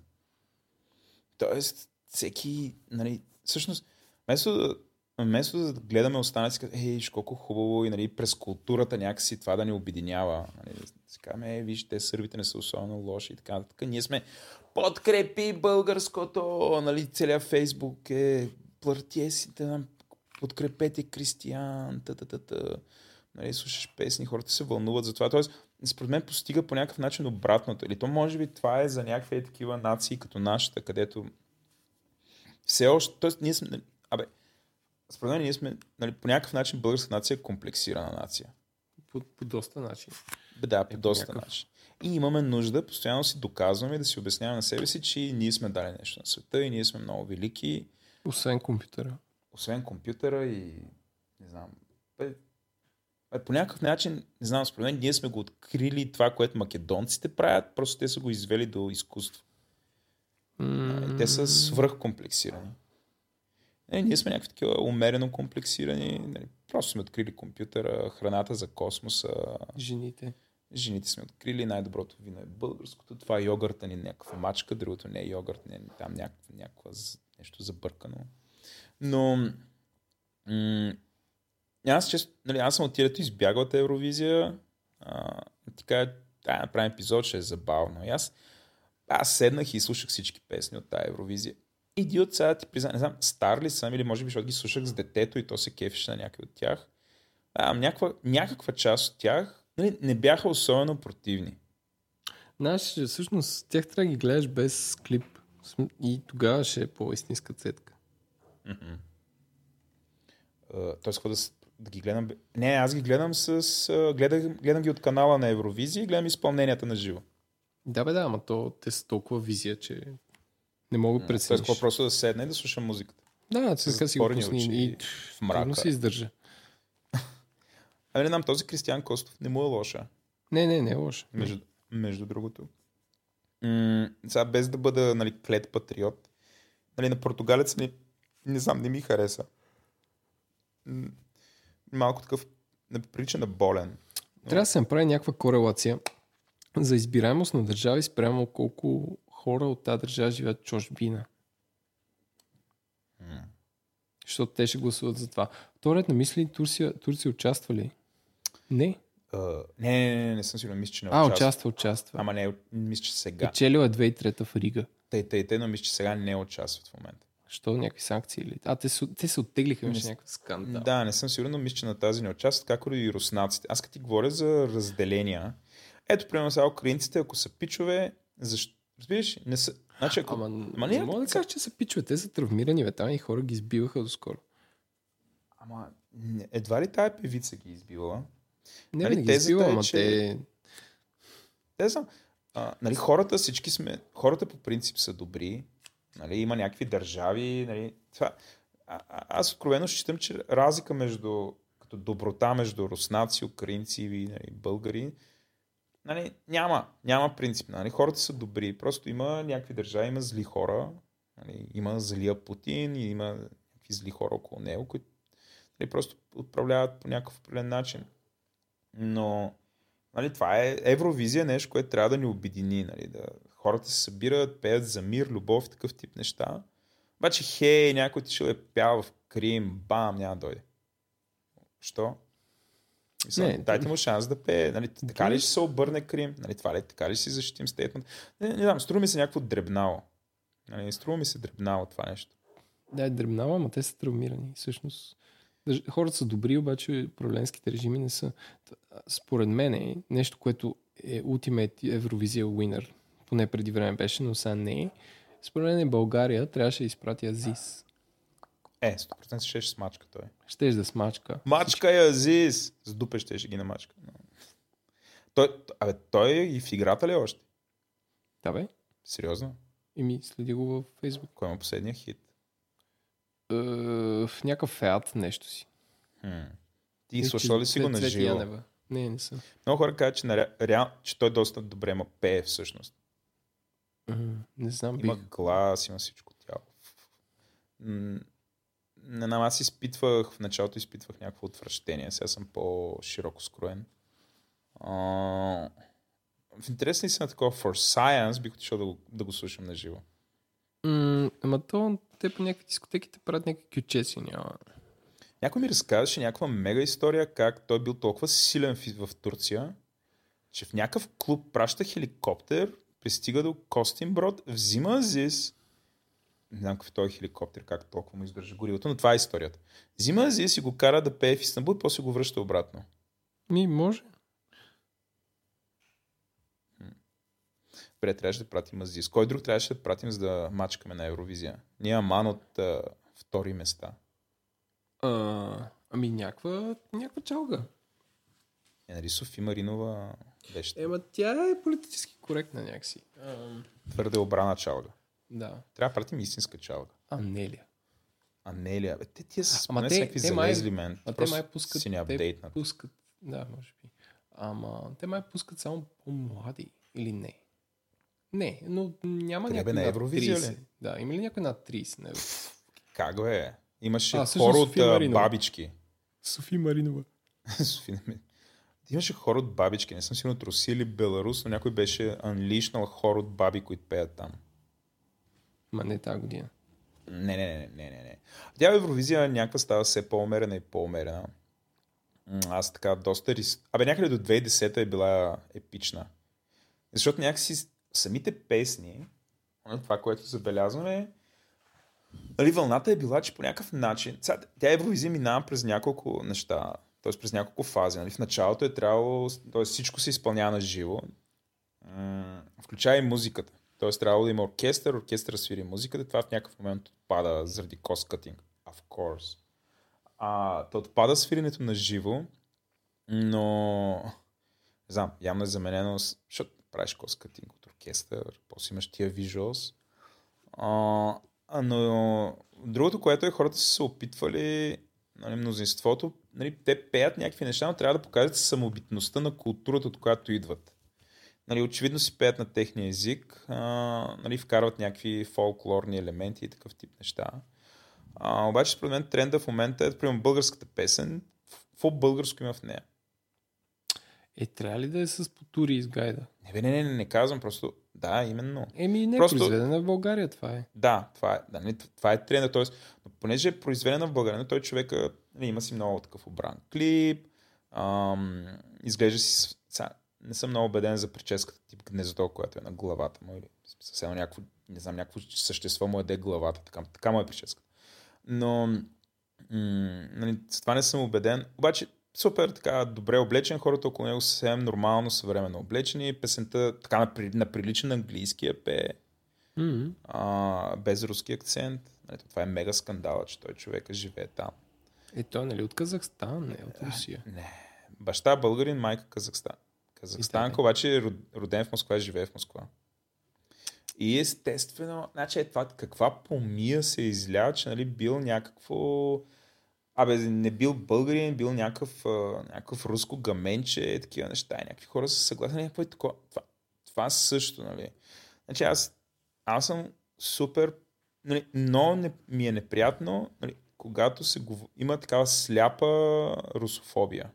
Тоест, всеки, нали, всъщност, вместо да, вместо да гледаме останалите, си казваме, ей, колко хубаво и нали, през културата някакси това да ни обединява. Нали, да си казваме, е, виж, те сърбите не са особено лоши и така нататък. Ние сме подкрепи българското, нали, целият фейсбук е плъртесите нам, подкрепете Кристиян, та, та, та, та. Нали, слушаш песни, хората се вълнуват за това. Тоест, според мен постига по някакъв начин обратното. Или то може би това е за някакви такива нации като нашата, където все още, т.е. ние сме, абе, според мен ние сме, нали, по някакъв начин българска нация е комплексирана нация. По, по доста начин. Да, по Е, по доста някакъв. начин. И имаме нужда постоянно си доказваме да си обясняваме на себе си, че ние сме дали нещо на света и ние сме много велики, Освен компютъра. освен компютъра и не знам. Бе, по някакъв начин, не знам, според мен, ние сме го открили това, което македонците правят, просто те са го извели до изкуство. И те са свръхкомплексирани. Е, ние сме някакви такива умерено комплексирани. Нали, просто сме открили компютъра, храната за космоса, Жените. жените сме открили, най-доброто вино е българското, това е йогурта ни, някаква мачка, другото не е йогурт, не е там някаква, някаква нещо забъркано. Но м- аз, често, нали, аз съм от тия, дето избягал от Евровизия. А, ти кажа, да, направим епизод, ще е забавно. И аз, аз седнах и слушах всички песни от тази Евровизия. Идиот, сега ти призна, не знам, стар ли съм или може би, защото ги слушах с детето и то се кефеше на някой от тях. А, някаква, някаква част от тях нали, не бяха особено противни. Знаеш, всъщност тях трябва да ги гледаш без клип. И тогава ще е по-истинска цетка. Uh, Тоест, да, да ги гледам? Не, аз ги гледам с... Гледам, гледам ги от канала на Евровизия и гледам изпълненията на живо. Да, бе, да, ама то, те са толкова визия, че не мога да Тоест, прецениш. какво просто да седна и да слушам музиката. Да, с така си го пусни очи и в мрака. се издържа. Ами не знам, този Кристиан Костов не му е лоша. Не, не, не е лошо. Между, между другото. М- сега без да бъда нали, клет патриот, нали, на португалец не, не знам, не ми хареса. Малко такъв не прилича на болен. Трябва да се направи някаква корелация за избираемост на държави спрямо колко хора от тази държава живеят чужбина. Защото те ще гласуват за това. Вторият на мисли, Турция, Турция участва ли? Не. Uh, не, не, не, не съм сигурен, мисля, че не А, участва. участва, участва. Ама не, мисля, че сега. Печелила е 2003 в Рига. Тъй, тъй, тъй, но мисля, че сега не участват в момента. Що някакви санкции или? А, те, те се оттеглиха, имаше някакъв скандал. Да, не съм сигурен, но мисля, че на тази не участват, както и руснаците. Аз като ти говоря за разделения, ето, примерно сега украинците, ако са пичове, защо? Разбираш, не са... Значи, ако... Ама, Ама не, не, мога да кажа, че са пичове. Те са травмирани, бе. Там и хора ги избиваха доскоро. Ама, едва ли тая певица ги е избивала? Не, Нали, не ги тезата избива, е, че- те... Те са... А, нали, хората, всички сме... Хората по принцип са добри. Нали, има някакви държави. Нали, това... а, аз откровено считам, че разлика между като доброта между руснаци, украинци и нали, българи, нали, няма. Няма принцип. Нали, хората са добри. Просто има някакви държави, има зли хора. Нали, има злия Путин и има някакви зли хора около него, които нали, просто управляват по някакъв определен начин. Но Нали, това е Евровизия, нещо, което трябва да ни обедини. Нали, да, хората се събират, пеят за мир, любов, такъв тип неща. Обаче, хей, някой отишъл е пял в Крим, бам, няма да дойде. Що? Мисля, Не, дайте му шанс да пее. Нали, така ли ще се обърне Крим? Нали, това ли, така ли ще си защитим стейтмент? Не, не, знам, струва ми се някакво дребнало. Нали, струва ми се дребнало това нещо. Да, е дребнава, ама те са травмирани. Всъщност, хората са добри, обаче управленските режими не са. Според мен е нещо, което е Ultimate Евровизия Winner, поне преди време беше, но сега не е. Според мен е България трябваше да изпрати Азис. Е, 100% ще ще смачка той. Щеш да смачка. Мачка е Азис! С дупе ще ще ги намачка. Но... Той, абе, той и в играта ли е още? Да, бе. Сериозно? И ми следи го във Фейсбук. Кой има последния хит? Е, в някакъв феат нещо си. Хм. Ти Мисля, слушал ли си го на живо? Не, не съм. Много хора казват, че, на, реал, че той доста добре ма пее всъщност. Не знам. Има Бих. глас, има всичко тяло. М, Не знам, аз изпитвах, в началото изпитвах някакво отвращение, сега съм по-широко скроен. А, в интерес ли си на такова for science, бих отишъл да го, да го слушам на живо. М, Ама то, те по някакви дискотеки те правят някакви кючеси, няма. Някой ми разказваше някаква мега история, как той бил толкова силен в, в Турция, че в някакъв клуб праща хеликоптер, пристига до Костинброд, взима Азис, не знам какъв е този хеликоптер, как толкова му издържа горилото, но това е историята. Взима Азис и го кара да пее в Истанбул и после го връща обратно. Ми, може. Добре, трябваше да пратим Азис. Кой друг трябваше да пратим, за да мачкаме на Евровизия? Ние Аман от а, втори места. А, ами някаква, някаква чалга. Е, нали Софи Маринова беше Ема тя е политически коректна някакси. Твърде обрана чалга. да. Трябва да пратим истинска чалга. Анелия. Анелия, бе, те тия са Ама те- някакви те май- залезли, мен. А те май пускат... си те пускат... Да, може би. Ама те май пускат само по-млади или не? Не, но няма някой на Евровизия 30. ли? Да, има ли някой над 30 на Евро? Как бе? Имаше А, хора от Маринова. бабички. Софи Маринова. Софи, ме- Имаше хора от бабички. Не съм сигурен от Русия или Беларус, но някой беше анлишнал хора от баби, които пеят там. Ма не тази година. Не, не, не, не, не, не. Тя в Евровизия някаква става все по-умерена и по-умерена. Аз така доста рис... Абе някъде до 2010 е била епична. Защото някакси самите песни, това, което забелязваме, нали, вълната е била, че по някакъв начин... Тя Евровизия минава през няколко неща, т.е. през няколко фази. Нали. В началото е трябвало, т.е. всичко се изпълнява на живо, включая и музиката. Тоест трябвало да има оркестър, оркестър свири музиката, това в някакъв момент отпада заради cutting. Of course. А, то отпада свиренето на живо, но не знам, явно е заменено. Защото правиш cutting от оркестър, после имаш тия visuals. А, но другото, което е, хората са се опитвали, нали, мнозинството, нали, те пеят някакви неща, но трябва да покажат самобитността на културата, от която идват нали, очевидно си пеят на техния език, а, нали, вкарват някакви фолклорни елементи и такъв тип неща. А, обаче, според мен, тренда в момента е, примерно, българската песен, какво българско има в нея? Е, трябва ли да е с потури из гайда? Не, бе, не, не, не, не казвам, просто, да, именно. Еми, не Просто- Просто... произведена в България, това е. Да, това е, да, нали, това е тренда, т.е. но понеже е произведена в България, той човека нали, има си много такъв обран клип, ам, изглежда си, с- сега, не съм много убеден за прическата тип гнездо, която е на главата му или съвсем някакво не знам, някакво същество му еде главата, така, така му е прическата. Но м- нали, с това не съм убеден. Обаче супер така добре облечен, хората около него са съвсем нормално, съвременно облечени. Песента така на, на приличен английския пее, Mm-hmm. а, без руски акцент. Нали, това е мега скандала, че той човека живее там. Е, той нали от Казахстан, не от Русия. Не. Баща е българин, майка Казахстан. Казахстанка, обаче е род- роден в Москва и живее в Москва. И естествено, значи е това, каква помия се излява, че нали бил някакво... Абе, не бил българин, бил някакъв, някакъв руско гаменче, такива неща. И някакви хора са съгласни. Някакво е такова. Това, това също, нали. Значи аз, аз съм супер... Нали, но не, ми е неприятно, нали, когато се гов... има такава сляпа русофобия.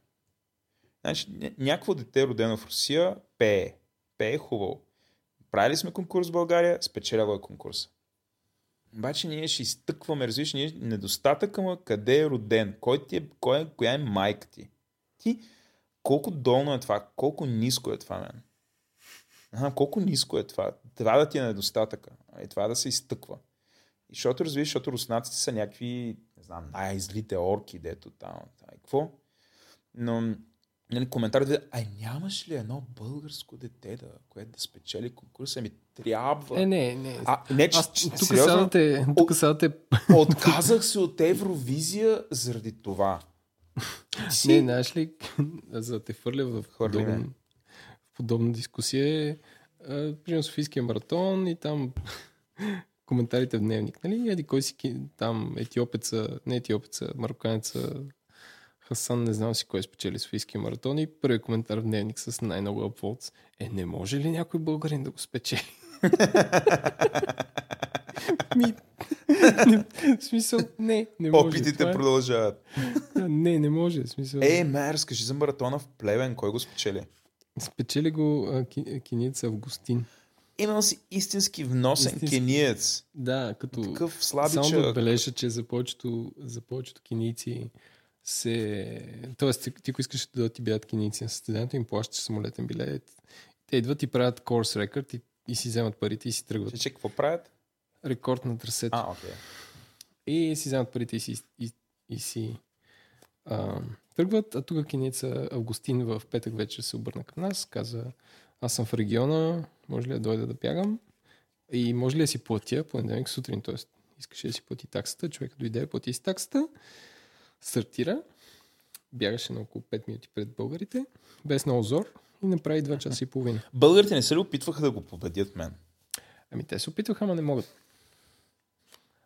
Значи, ня- някакво дете, родено в Русия, пее. Пее хубаво. Правили сме конкурс в България, спечелява е конкурс. Обаче ние ще изтъкваме, разбираш, ние недостатъка му е къде е роден, кой ти е, кой е, коя е майка ти. Ти, колко долно е това, колко ниско е това, мен. Ага, колко ниско е това. Това да ти е недостатъка. И това да се изтъква. И защото, разбираш, защото руснаците са някакви, не знам, най-злите орки, дето там и какво? Но нали, коментарите, ай нямаш ли едно българско дете, да, което да спечели конкурса? Ами трябва. Е, не, не. А, не, че, Аз тук сериозно, сега те, тук сега те отказах се от Евровизия заради това. Си... Не, знаеш ли, за да те хвърля в, Хвърли подобна, в подобна дискусия е, примерно Софийския маратон и там коментарите в дневник, нали? Еди кой си там етиопеца, не етиопеца, мароканеца, Хасан, не знам си кой спечели Софийския маратон и първият коментар в дневник с най-много апволц е не може ли някой българин да го спечели? Ми, не, в смисъл, не, не може. Опитите Това е- продължават. Не, не може. В смисъл, Ей, Мер, разкажи за маратона в Плевен. Кой го спечели? Спечели го а, ки, киниец Августин. Имал си истински вносен Истински. кениец. Да, като Такъв само да слабичък. отбележа, че за повечето, за повечето кинийци се... Тоест, ти, ти ако искаш да ти бягат кинийци на състезанието, им плащаш самолетен билет. Те идват и правят корс рекорд и, и си вземат парите и си тръгват. Че, че, какво правят? Рекорд на трасето. А, окей. И си вземат парите и си, и, и си а, тръгват. А тук киница Августин в петък вечер се обърна към нас. Каза, аз съм в региона, може ли да дойда да бягам? И може ли да си платя понеделник сутрин, т.е. искаше да си плати таксата. Човек дойде, плати си таксата, стартира, бягаше на около 5 минути пред българите, без много зор и направи 2 часа и половина. Българите не се ли опитваха да го победят мен? Ами те се опитваха, ама не могат.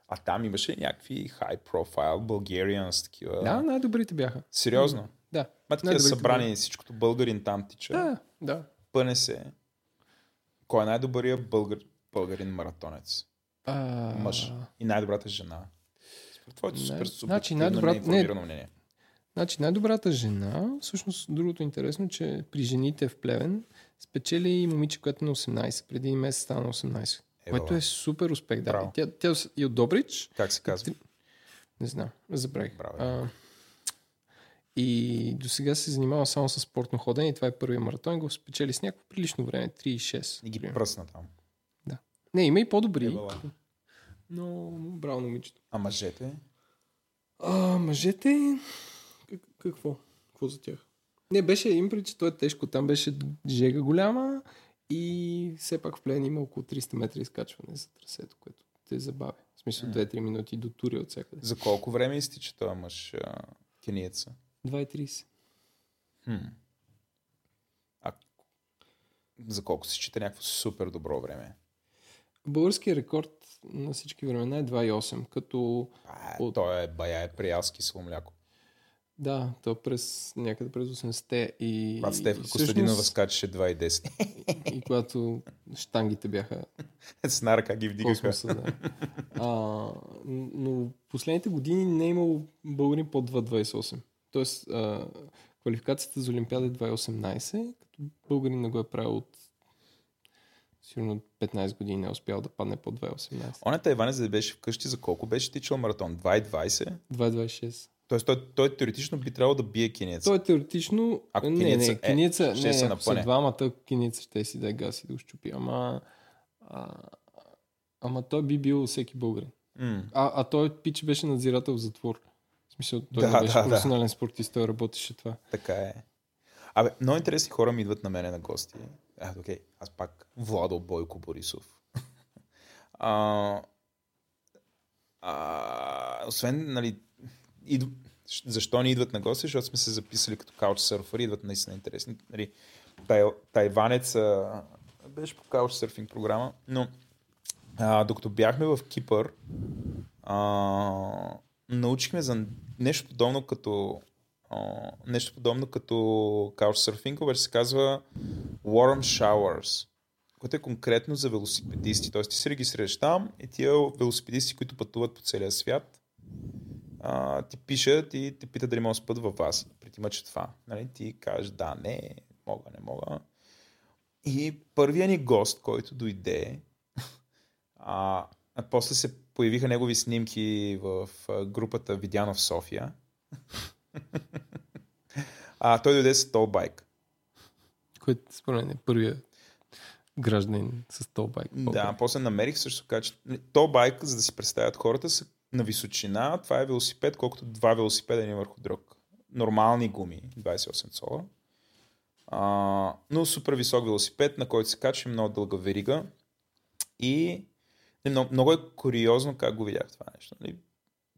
А там имаше някакви high profile Bulgarians, такива. Да, най-добрите бяха. Сериозно. Да. Ма такива събрани, всичкото българин там тича. Да, да. Пъне се. Кой е най-добрият българ, българин маратонец? А, Мъж. И най-добрата жена. Твоето Най- супер значи субективно най-добрата- неинформирано мнение. Значи най-добрата жена, всъщност другото интересно, че при жените в Плевен спечели и момиче, което е на 18, преди месец стана на 18. Ева, което е супер успех. Да. Тя, тя и от Добрич, Как се казва? не знам, забравих. Браво. А, и до сега се занимава само с спортно ходене и това е първият маратон го спечели с някакво прилично време, 3,6. И ги пръсна там. Не, има и по-добри. Ебала. Но браво на момичето. А мъжете? А, мъжете... Как, какво? Какво за тях? Не, беше им че то е тежко. Там беше жега голяма и все пак в плен има около 300 метра изкачване за трасето, което те забавя. В смисъл 2-3 минути до тури от всякъде. За колко време изтича този мъж а, кениеца? 2,30. Хм. А за колко се счита някакво супер добро време? Българският рекорд на всички времена е 2,8, като А, От- Той е бая е приялски с мляко. да, то през някъде през 80-те и... Когато Стефка и Костадинова всъщност- скачаше 2,10. И когато штангите бяха с наръка ги вдигаха. космоса, да. А, но последните години не е имало българин под 2.28. Тоест, а, квалификацията за Олимпиада е 2.18, като българин не го е правил от сигурно 15 години не е успял да падне под 2.18. Он е тайванец да беше вкъщи за колко беше тичал маратон? 2,20? 2.26. Тоест той, той теоретично би трябвало да бие кенец. Той е теоретично... Ако не, кинеца не, е, кинеца, ще не, се ако са двамата, кинеца ще си да е гаси да го щупи. Ама... А, Ама той би бил всеки българин. М. А, а той пич беше надзирател в затвор. В смисъл, той Да, да, беше да, да. професионален спортист, той работеше това. Така е. Абе, много интересни хора ми идват на мене на гости. А, окей, аз пак Владо Бойко Борисов. а, а, освен, нали, идв... защо ни идват на гости? Защото сме се записали като каучсърфъри, идват наистина интересни. Нали, тай, тайванец а, беше по каучсърфинг програма, но а, докато бяхме в Кипър, а, научихме за нещо подобно като нещо подобно като Couchsurfing, обаче се казва Warm Showers, което е конкретно за велосипедисти. Тоест ти се регистрираш там и тия велосипедисти, които пътуват по целия свят, а, ти пишат и те питат дали могат да спът във вас. Притимачат това. Нали? Ти кажеш да, не, мога, не мога. И първият ни гост, който дойде, а, а после се появиха негови снимки в групата Видянов София. а, той дойде с толбайк. Който според мен е първият гражданин с толбайк. Да, после намерих също така, че толбайк, за да си представят хората, са на височина. Това е велосипед, колкото два велосипеда един върху друг. Нормални гуми, 28 цола. А, но супер висок велосипед, на който се качва много дълга верига. И не, много, много е куриозно как го видях това нещо. Нали?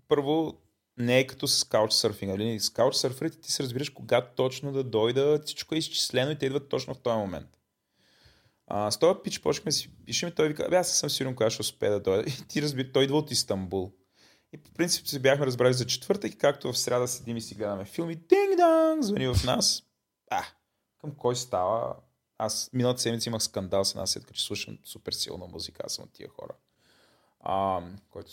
Първо, не е като с каучсърфинга. Нали? С каучсърферите ти се разбираш кога точно да дойда, всичко е изчислено и те идват точно в този момент. А, с този пич почнахме си пишем и той вика, аз съм сигурен кога ще успея да дойда. И ти разбира, той идва от Истанбул. И по принцип се бяхме разбрали за четвъртък и както в среда седим и си гледаме филми, динг-данг, звъни в нас. А, към кой става? Аз миналата седмица имах скандал с една седка, че слушам супер силна музика, аз съм от тия хора. А, който...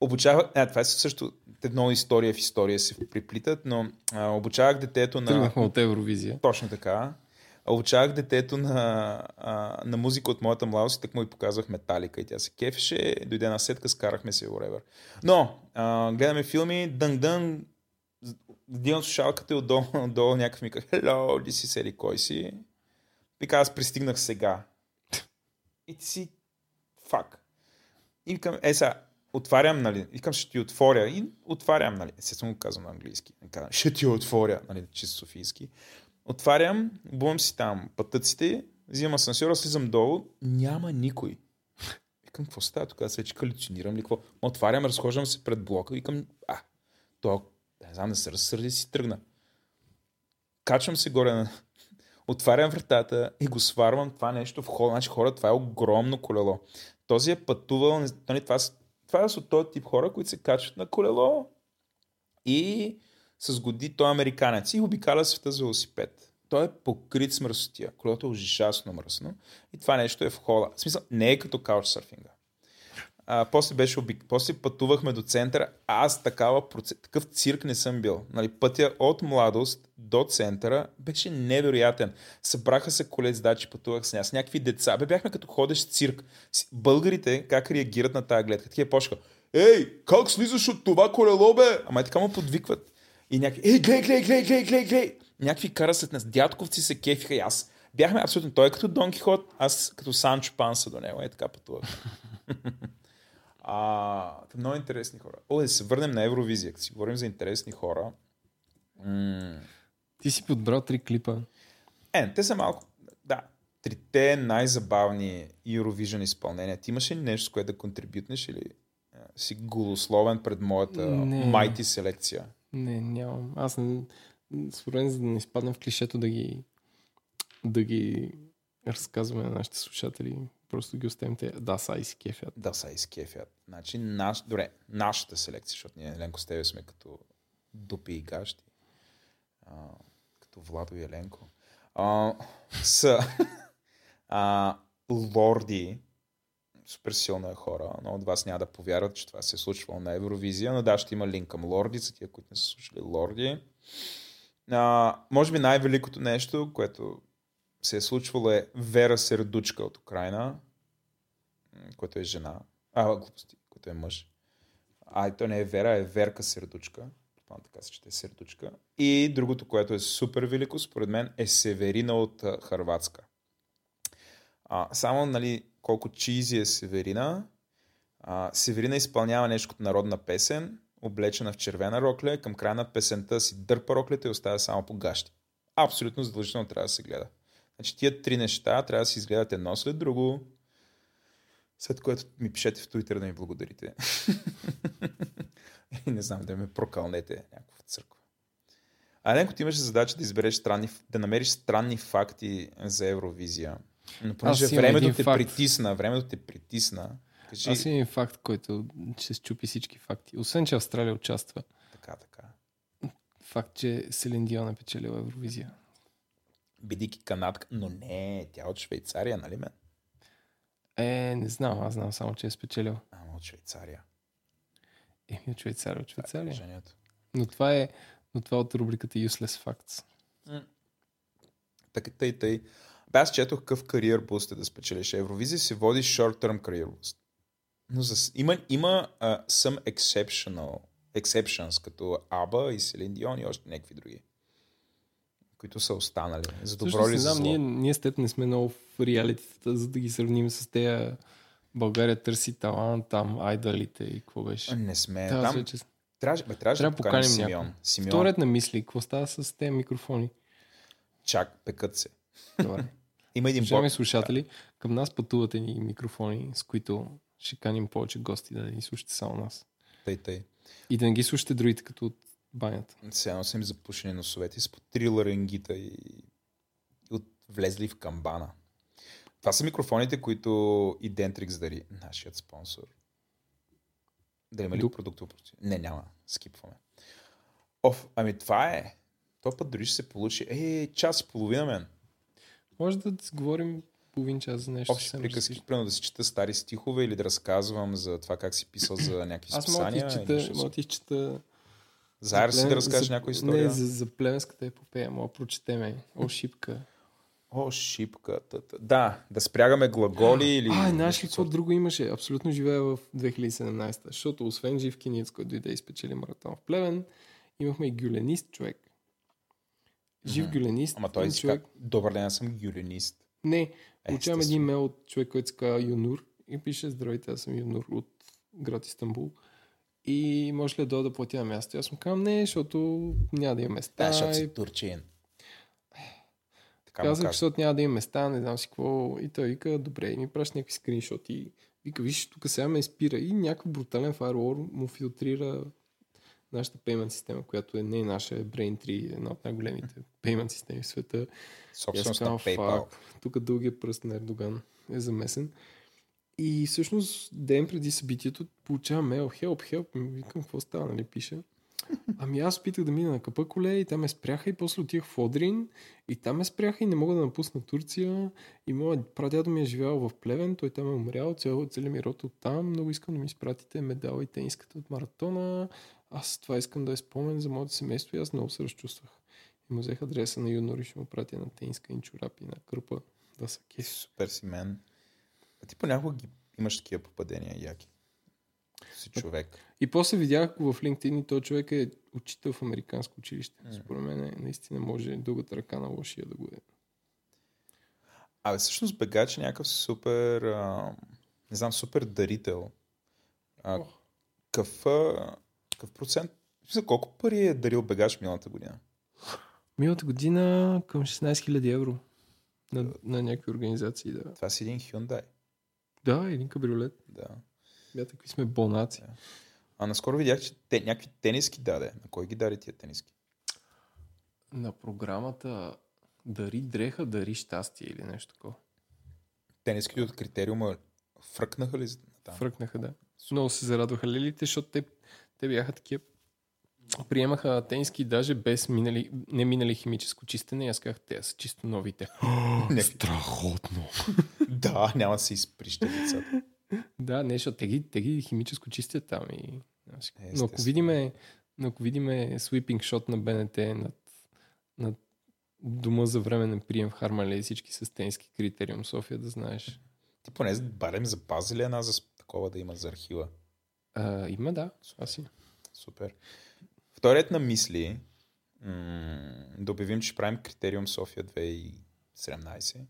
Обучава... А, това е също много история в история се приплитат, но а, обучавах детето на... Тръгнахме от Евровизия. Точно така. Обучавах детето на, а, на музика от моята младост и так му и показвах металика и тя се кефеше, дойде на сетка, скарахме се whatever. Но, а, гледаме филми, дън-дън, вдигам слушалката и отдолу, отдолу някакъв ми каза, hello, ти си сели, кой си? Вика, аз пристигнах сега. И ти си, фак. И викам, е сега, отварям, нали, викам, ще ти отворя и отварям, нали, естествено го казвам на английски, казвам, ще ти отворя, нали, чисто софийски. Отварям, бувам си там пътъците, взимам асансьора, слизам долу, няма никой. Викам, какво става тук? Аз вече халюцинирам ли? Какво? Отварям, разхождам се пред блока, викам, а, то, не знам, да се разсърди си тръгна. Качвам се горе на... Отварям вратата и го сварвам това нещо в хода. Значи хора, това е огромно колело. Този е пътувал, нали, това, това са този тип хора, които се качват на колело и с годи той е американец и обикаля света с велосипед. Той е покрит с мръсотия. Колелото е ужасно мръсно и това нещо е в хола. В смисъл, не е като каучсърфинга. А, после, беше обик... после пътувахме до центъра. Аз такава, проц... такъв цирк не съм бил. Нали, пътя от младост до центъра беше невероятен. Събраха се колездачи, пътувах с нас. Някакви деца. Бе, бяхме като ходещ цирк. Българите как реагират на тази гледка? Такива почнаха. Ей, как слизаш от това колело, бе? Ама и така му подвикват. И някакви, ей, глей, глей, глей, глей, глей, глей. Някакви кара след нас. Дядковци се кефиха и аз. Бяхме абсолютно. Той е като Дон Кихот, аз като Санчо Панса до него. Е така пътувах. А, много интересни хора. О, да се върнем на Евровизия. Като си говорим за интересни хора. М- Ти си подбрал три клипа. Е, те са малко... Да, трите най-забавни Eurovision изпълнения. Ти имаш ли нещо, с което да контрибютнеш или е, си голословен пред моята Не. майти селекция? Не, нямам. Аз не, според мен, за да не изпаднем в клишето да ги да ги разказваме на нашите слушатели, просто ги оставим те да са и си кефят. Да, са изкефят. Значи, наш... Добре, нашата селекция, защото ние, Еленко, с тебе сме като дупи и гащи. А, като Владо и Еленко. А, са а, лорди, супер силна е хора. Много от вас няма да повярват, че това се е случвало на Евровизия, но да, ще има линк към лорди, за тия, които не са слушали лорди. А, може би най-великото нещо, което се е случвало е Вера Сердучка от Украина, м, което е жена. А, глупости, което е мъж. А, то не е Вера, е Верка Сердучка. Предполагам така се чете Сердучка. И другото, което е супер велико, според мен, е Северина от Харватска. А, само, нали, колко чизи е Северина, А, Северина изпълнява нещо като народна песен, облечена в червена рокля, към края на песента си дърпа роклята и оставя само по гащи. Абсолютно задължително трябва да се гледа. Значи тия три неща трябва да се изгледат едно след друго, след което ми пишете в Twitter да ми благодарите. И не знам, да ме прокълнете някаква църква. А Ленко, ти имаше задача да избереш странни, да намериш странни факти за Евровизия. Но понеже времето те факт. притисна, времето те притисна, кажи Аз имам един факт, който ще щупи всички факти. Освен, че Австралия участва. така, така. Факт, че Селин Дион е печелила Евровизия. Бидики канадка, но не, тя от Швейцария, нали ме? Е, не знам, аз знам само, че е спечелил. Ама от Швейцария. Еми, от Швейцария, от Това е Швейцария. положението. Но това е, но това е от рубриката Useless Facts. Така, тъй, тъй. Бе, аз четох какъв кариер буст е да спечелиш Евровизия, се води short term career boost. Но за... има, има uh, some exceptional exceptions, като Аба и Селин Дион и още някакви други, които са останали. За добро Всъщност, ли за зло? ние, ние с теб не сме много в реалитета, за да ги сравним с тея България търси талант, там айдалите и какво беше. Не сме. Тази Там, вече... трябваше, бе, трябваше Трябва да да поканим поканим Симеон. някой. Симеон, Вторият на мисли, какво става с тези микрофони? чак, пекат се. Добре. Има един Уважаеми слушатели, към нас пътуват ни микрофони, с които ще каним повече гости да ни слушате само нас. Тъй, тъй. И да не ги слушате другите, като от банята. Сега им запушени носовете с по три ларингита и, и от, влезли в камбана. Това са микрофоните, които и Dentrix дари, нашият спонсор. Да има ли Дуп. продуктово? Не, няма. Скипваме. Оф, ами това е. То път дори ще се получи. Е, час и половина, мен. Може да говорим половин час за нещо. Общи приказки, примерно да си чета стари стихове или да разказвам за това как си писал за някакви Аз списания. нещо мога да изчета Заедно си да разкажеш за- някоя история. Не, за, за племенската епопея, мога прочетеме. О, шипка. О, шипката. Да, да спрягаме глаголи или... А, знаеш ли какво друго имаше? Абсолютно живея в 2017. Защото освен Жив Киниец, който дойде и спечели маратон в Плевен, имахме и гюленист човек. Жив Мгм. гюленист. Ама той си човек. човек... Добър ден, аз съм гюленист. Не, получавам Естествено. един мейл от човек, който се казва Юнур и пише Здравейте, аз съм Юнур от град Истанбул. И може ли да дойда да платя на място? И Аз му казвам не, защото няма да има места. Да, защото и си турчин. Така Казах, каза. защото няма да има места, не знам си какво. И той вика, добре, и ми праща някакви скриншоти. Вика, виж, тук сега ме спира. И някакъв брутален фаервол му филтрира нашата payment система, която е не наша, е Brain3, една от най-големите payment системи в света. Собственост на PayPal. «Фак, Тук дългия пръст на Ердоган е замесен. И всъщност ден преди събитието получавам мейл, help, help, викам, какво става, нали, пише. Ами аз опитах да мина на капа коле и там ме спряха и после отивах в Одрин и там ме спряха и не мога да напусна Турция и моят прадядо ми е живял в Плевен, той там е умрял, цял, целият ми род от там, много искам да ми изпратите медал и тениската от маратона, аз това искам да е спомен за моето семейство и аз много се разчувствах. И му взех адреса на Юнор и ще му пратя на тениска и чорапи на кърпа да са кефи. Супер си мен. Ти понякога ги имаш такива попадения, яки. Си човек. И после видях в LinkedIn и този човек е учител в американско училище. М. Според мен е, наистина може дългата ръка на лошия да го е. Абе, всъщност бегач е някакъв супер, а, не знам, супер дарител. А, какъв, какъв процент, за колко пари е дарил бегач миналата година? Миналата година към 16 000 евро на, на някакви организации. Да, Това си един Hyundai. Да един кабриолет. Да. Бята, какви сме болнаци. А наскоро видях, че те, някакви тениски даде. На кой ги даде тия тениски? На програмата Дари дреха, дари щастие или нещо такова. Тениските от критериума фръкнаха ли там? Фръкнаха, да. Много се зарадваха лилите, защото те, те бяха такива. Приемаха тениски даже без минали, не минали химическо чистене. Аз казах, те са чисто новите. Не. Страхотно. да, няма да се изприща лицата. Да, не, защото те ги, те ги химическо чистят там. И... Е, Но ако видиме, но ако видиме свипинг шот на БНТ над, над дома за временен прием в Хармале и всички с тенски критериум София, да знаеш. Ти поне барем запази ли една за такова да има за архива? А, има, да. Аз си. Супер. Вторият на мисли, м- да обявим, че ще правим критериум София 2017.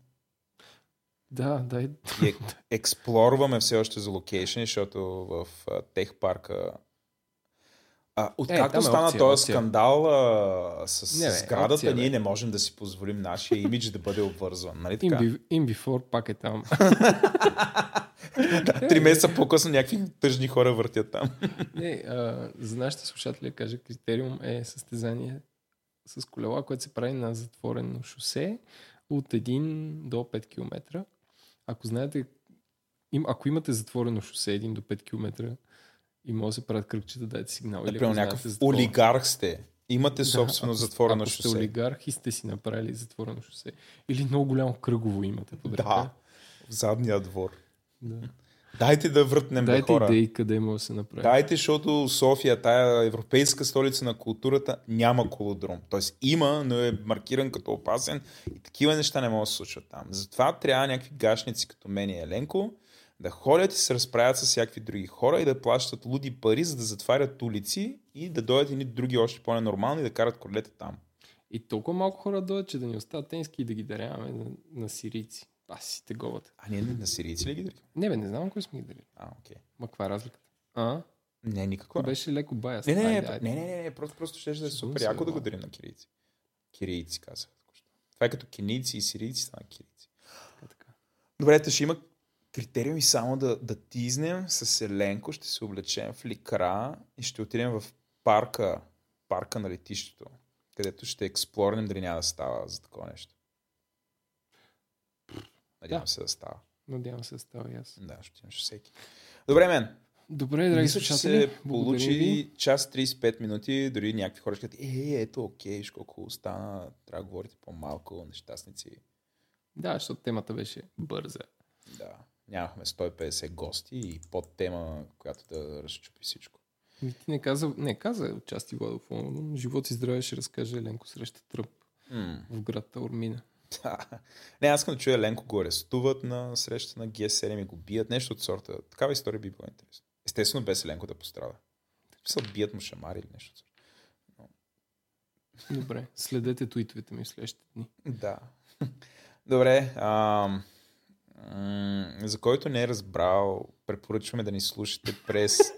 Да, дай. И е- експлорваме все още за локейшн, защото в тех парка а, откакто е стана опция, този скандал а, с, Не, бе, сградата, опция, бе. ние не можем да си позволим нашия имидж да бъде обвързван. Нали In, така? be, in before пак е там. Три месеца по-късно някакви тъжни хора въртят там. Не, а, за нашите слушатели да кажа, критериум е състезание с колела, което се прави на затворено шосе от 1 до 5 км. Ако знаете, им, ако имате затворено шосе 1 до 5 км и може да се правят кръгчета, дайте сигнал. Или Например, ако някакъв олигарх сте. Имате собствено ако, затворено ако сте шосе. олигарх и сте си направили затворено шосе. Или много голямо кръгово имате под ръка. Да. В задния двор. да. Дайте да въртнем Дайте хора. идеи къде може да се направи. Дайте, защото София, тая европейска столица на културата, няма колодром. Тоест има, но е маркиран като опасен и такива неща не могат да се случват там. Затова трябва някакви гашници като мен и Еленко да ходят и се разправят с всякакви други хора и да плащат луди пари, за да затварят улици и да дойдат едни други още по-ненормални и да карат колета там. И толкова малко хора дойдат, че да ни остават тенски и да ги даряваме на, на сирийци. Аз си те говата. А ние на сирийци ли ги дарим? Не бе, не знам кой сме ги дарили. А, окей. Ма каква е разликата? А? Не, никаква. Беше леко баяс. Не, не, не, Айде, не, айде. не, не, не, просто, просто ще да е супер яко да го дарим на кирийци. Кирийци, казах. Това е като кинийци и сирийци стана кирийци. Така, така. Добре, те ще има критериуми само да, да тизнем с Еленко, ще се облечем в ликра и ще отидем в парка, парка на летището, където ще експлорнем дали няма да става за такова нещо. Надявам Да. се да става. Надявам се да става и аз. Да, ще имаш всеки. Добре, мен. Добре, драги Мисля, че се благодарим ви. получи час 35 минути, дори някакви хора ще кажат, е, ето, окей, виж колко стана, трябва да говорите по-малко, нещастници. Да, защото темата беше бърза. Да, нямахме 150 гости и под тема, която да разчупи всичко. Ми ти не каза, не каза части Владов. но Живот и здраве ще разкаже Еленко среща тръп М, в град Таурмина. да. Не, аз искам да чуя Ленко го арестуват на среща на G7 и го бият, нещо от сорта. Такава история би било интересно. Естествено, без Ленко да пострада. Се бият му шамари или нещо от сорта. Добре, следете туитовете ми в следващите дни. Да. Добре. Ам, за който не е разбрал, препоръчваме да ни слушате през...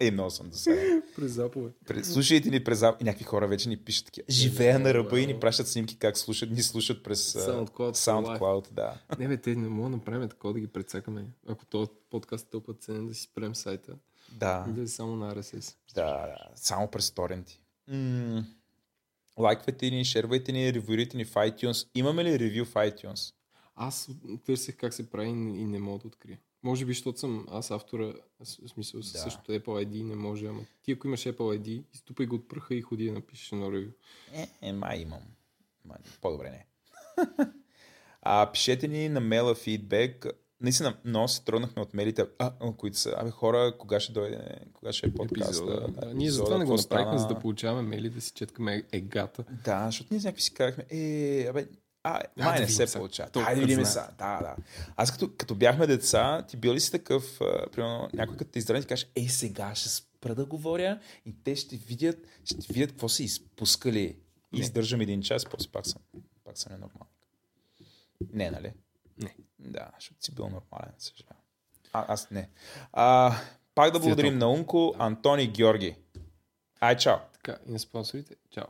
Ей, много съм досаден. През заповед. През- Слушайте ни през... ап- И някакви хора вече ни пишат такива. Живея на ръба и ни пращат снимки как слушат. Ни слушат през SoundCloud, SoundCloud да. Не бе, те не мога да направим такова да ги прецакаме. Ако този подкаст е толкова ценен да си спрем сайта. Да, И да е само на RSS. да, да. Само през торенти. М, Лайквайте ни, шервайте ни, ревюрите ни в iTunes. Имаме ли ревю в iTunes? Аз търсех как се прави и не мога да открия. Може би, защото съм аз автора, в смисъл Да. същото Apple ID не може, ама ти ако имаш Apple ID, изтупай го от пръха и ходи да напишеш едно ревю. Е, е, май имам. Май, по-добре не. а, пишете ни на мейла фидбек. Наистина, много се тръгнахме от мейлите, а, които са, абе хора, кога ще дойде, кога ще е подкаста. Епизода. Да, ние епизода, затова не го направихме, за стана? да получаваме мейли, да си четкаме егата. Да, защото ние някакви си казахме, е, абе, а, май не се сега. получава. Толкова Айде да видим са. Да, да. Аз като, като бяхме деца, ти бил ли си такъв, а, примерно, някой като те издрави, ти кажеш, ей, сега ще спра да говоря и те ще видят, ще видят какво са изпускали. И издържам един час, после пак съм, пак съм ненормален. Не, нали? Не. Да, защото си бил нормален, съжалявам. А, аз не. А, пак да е благодарим толкова. на Унко, Антони Георги. Ай, чао! Така, и на спонсорите. Чао.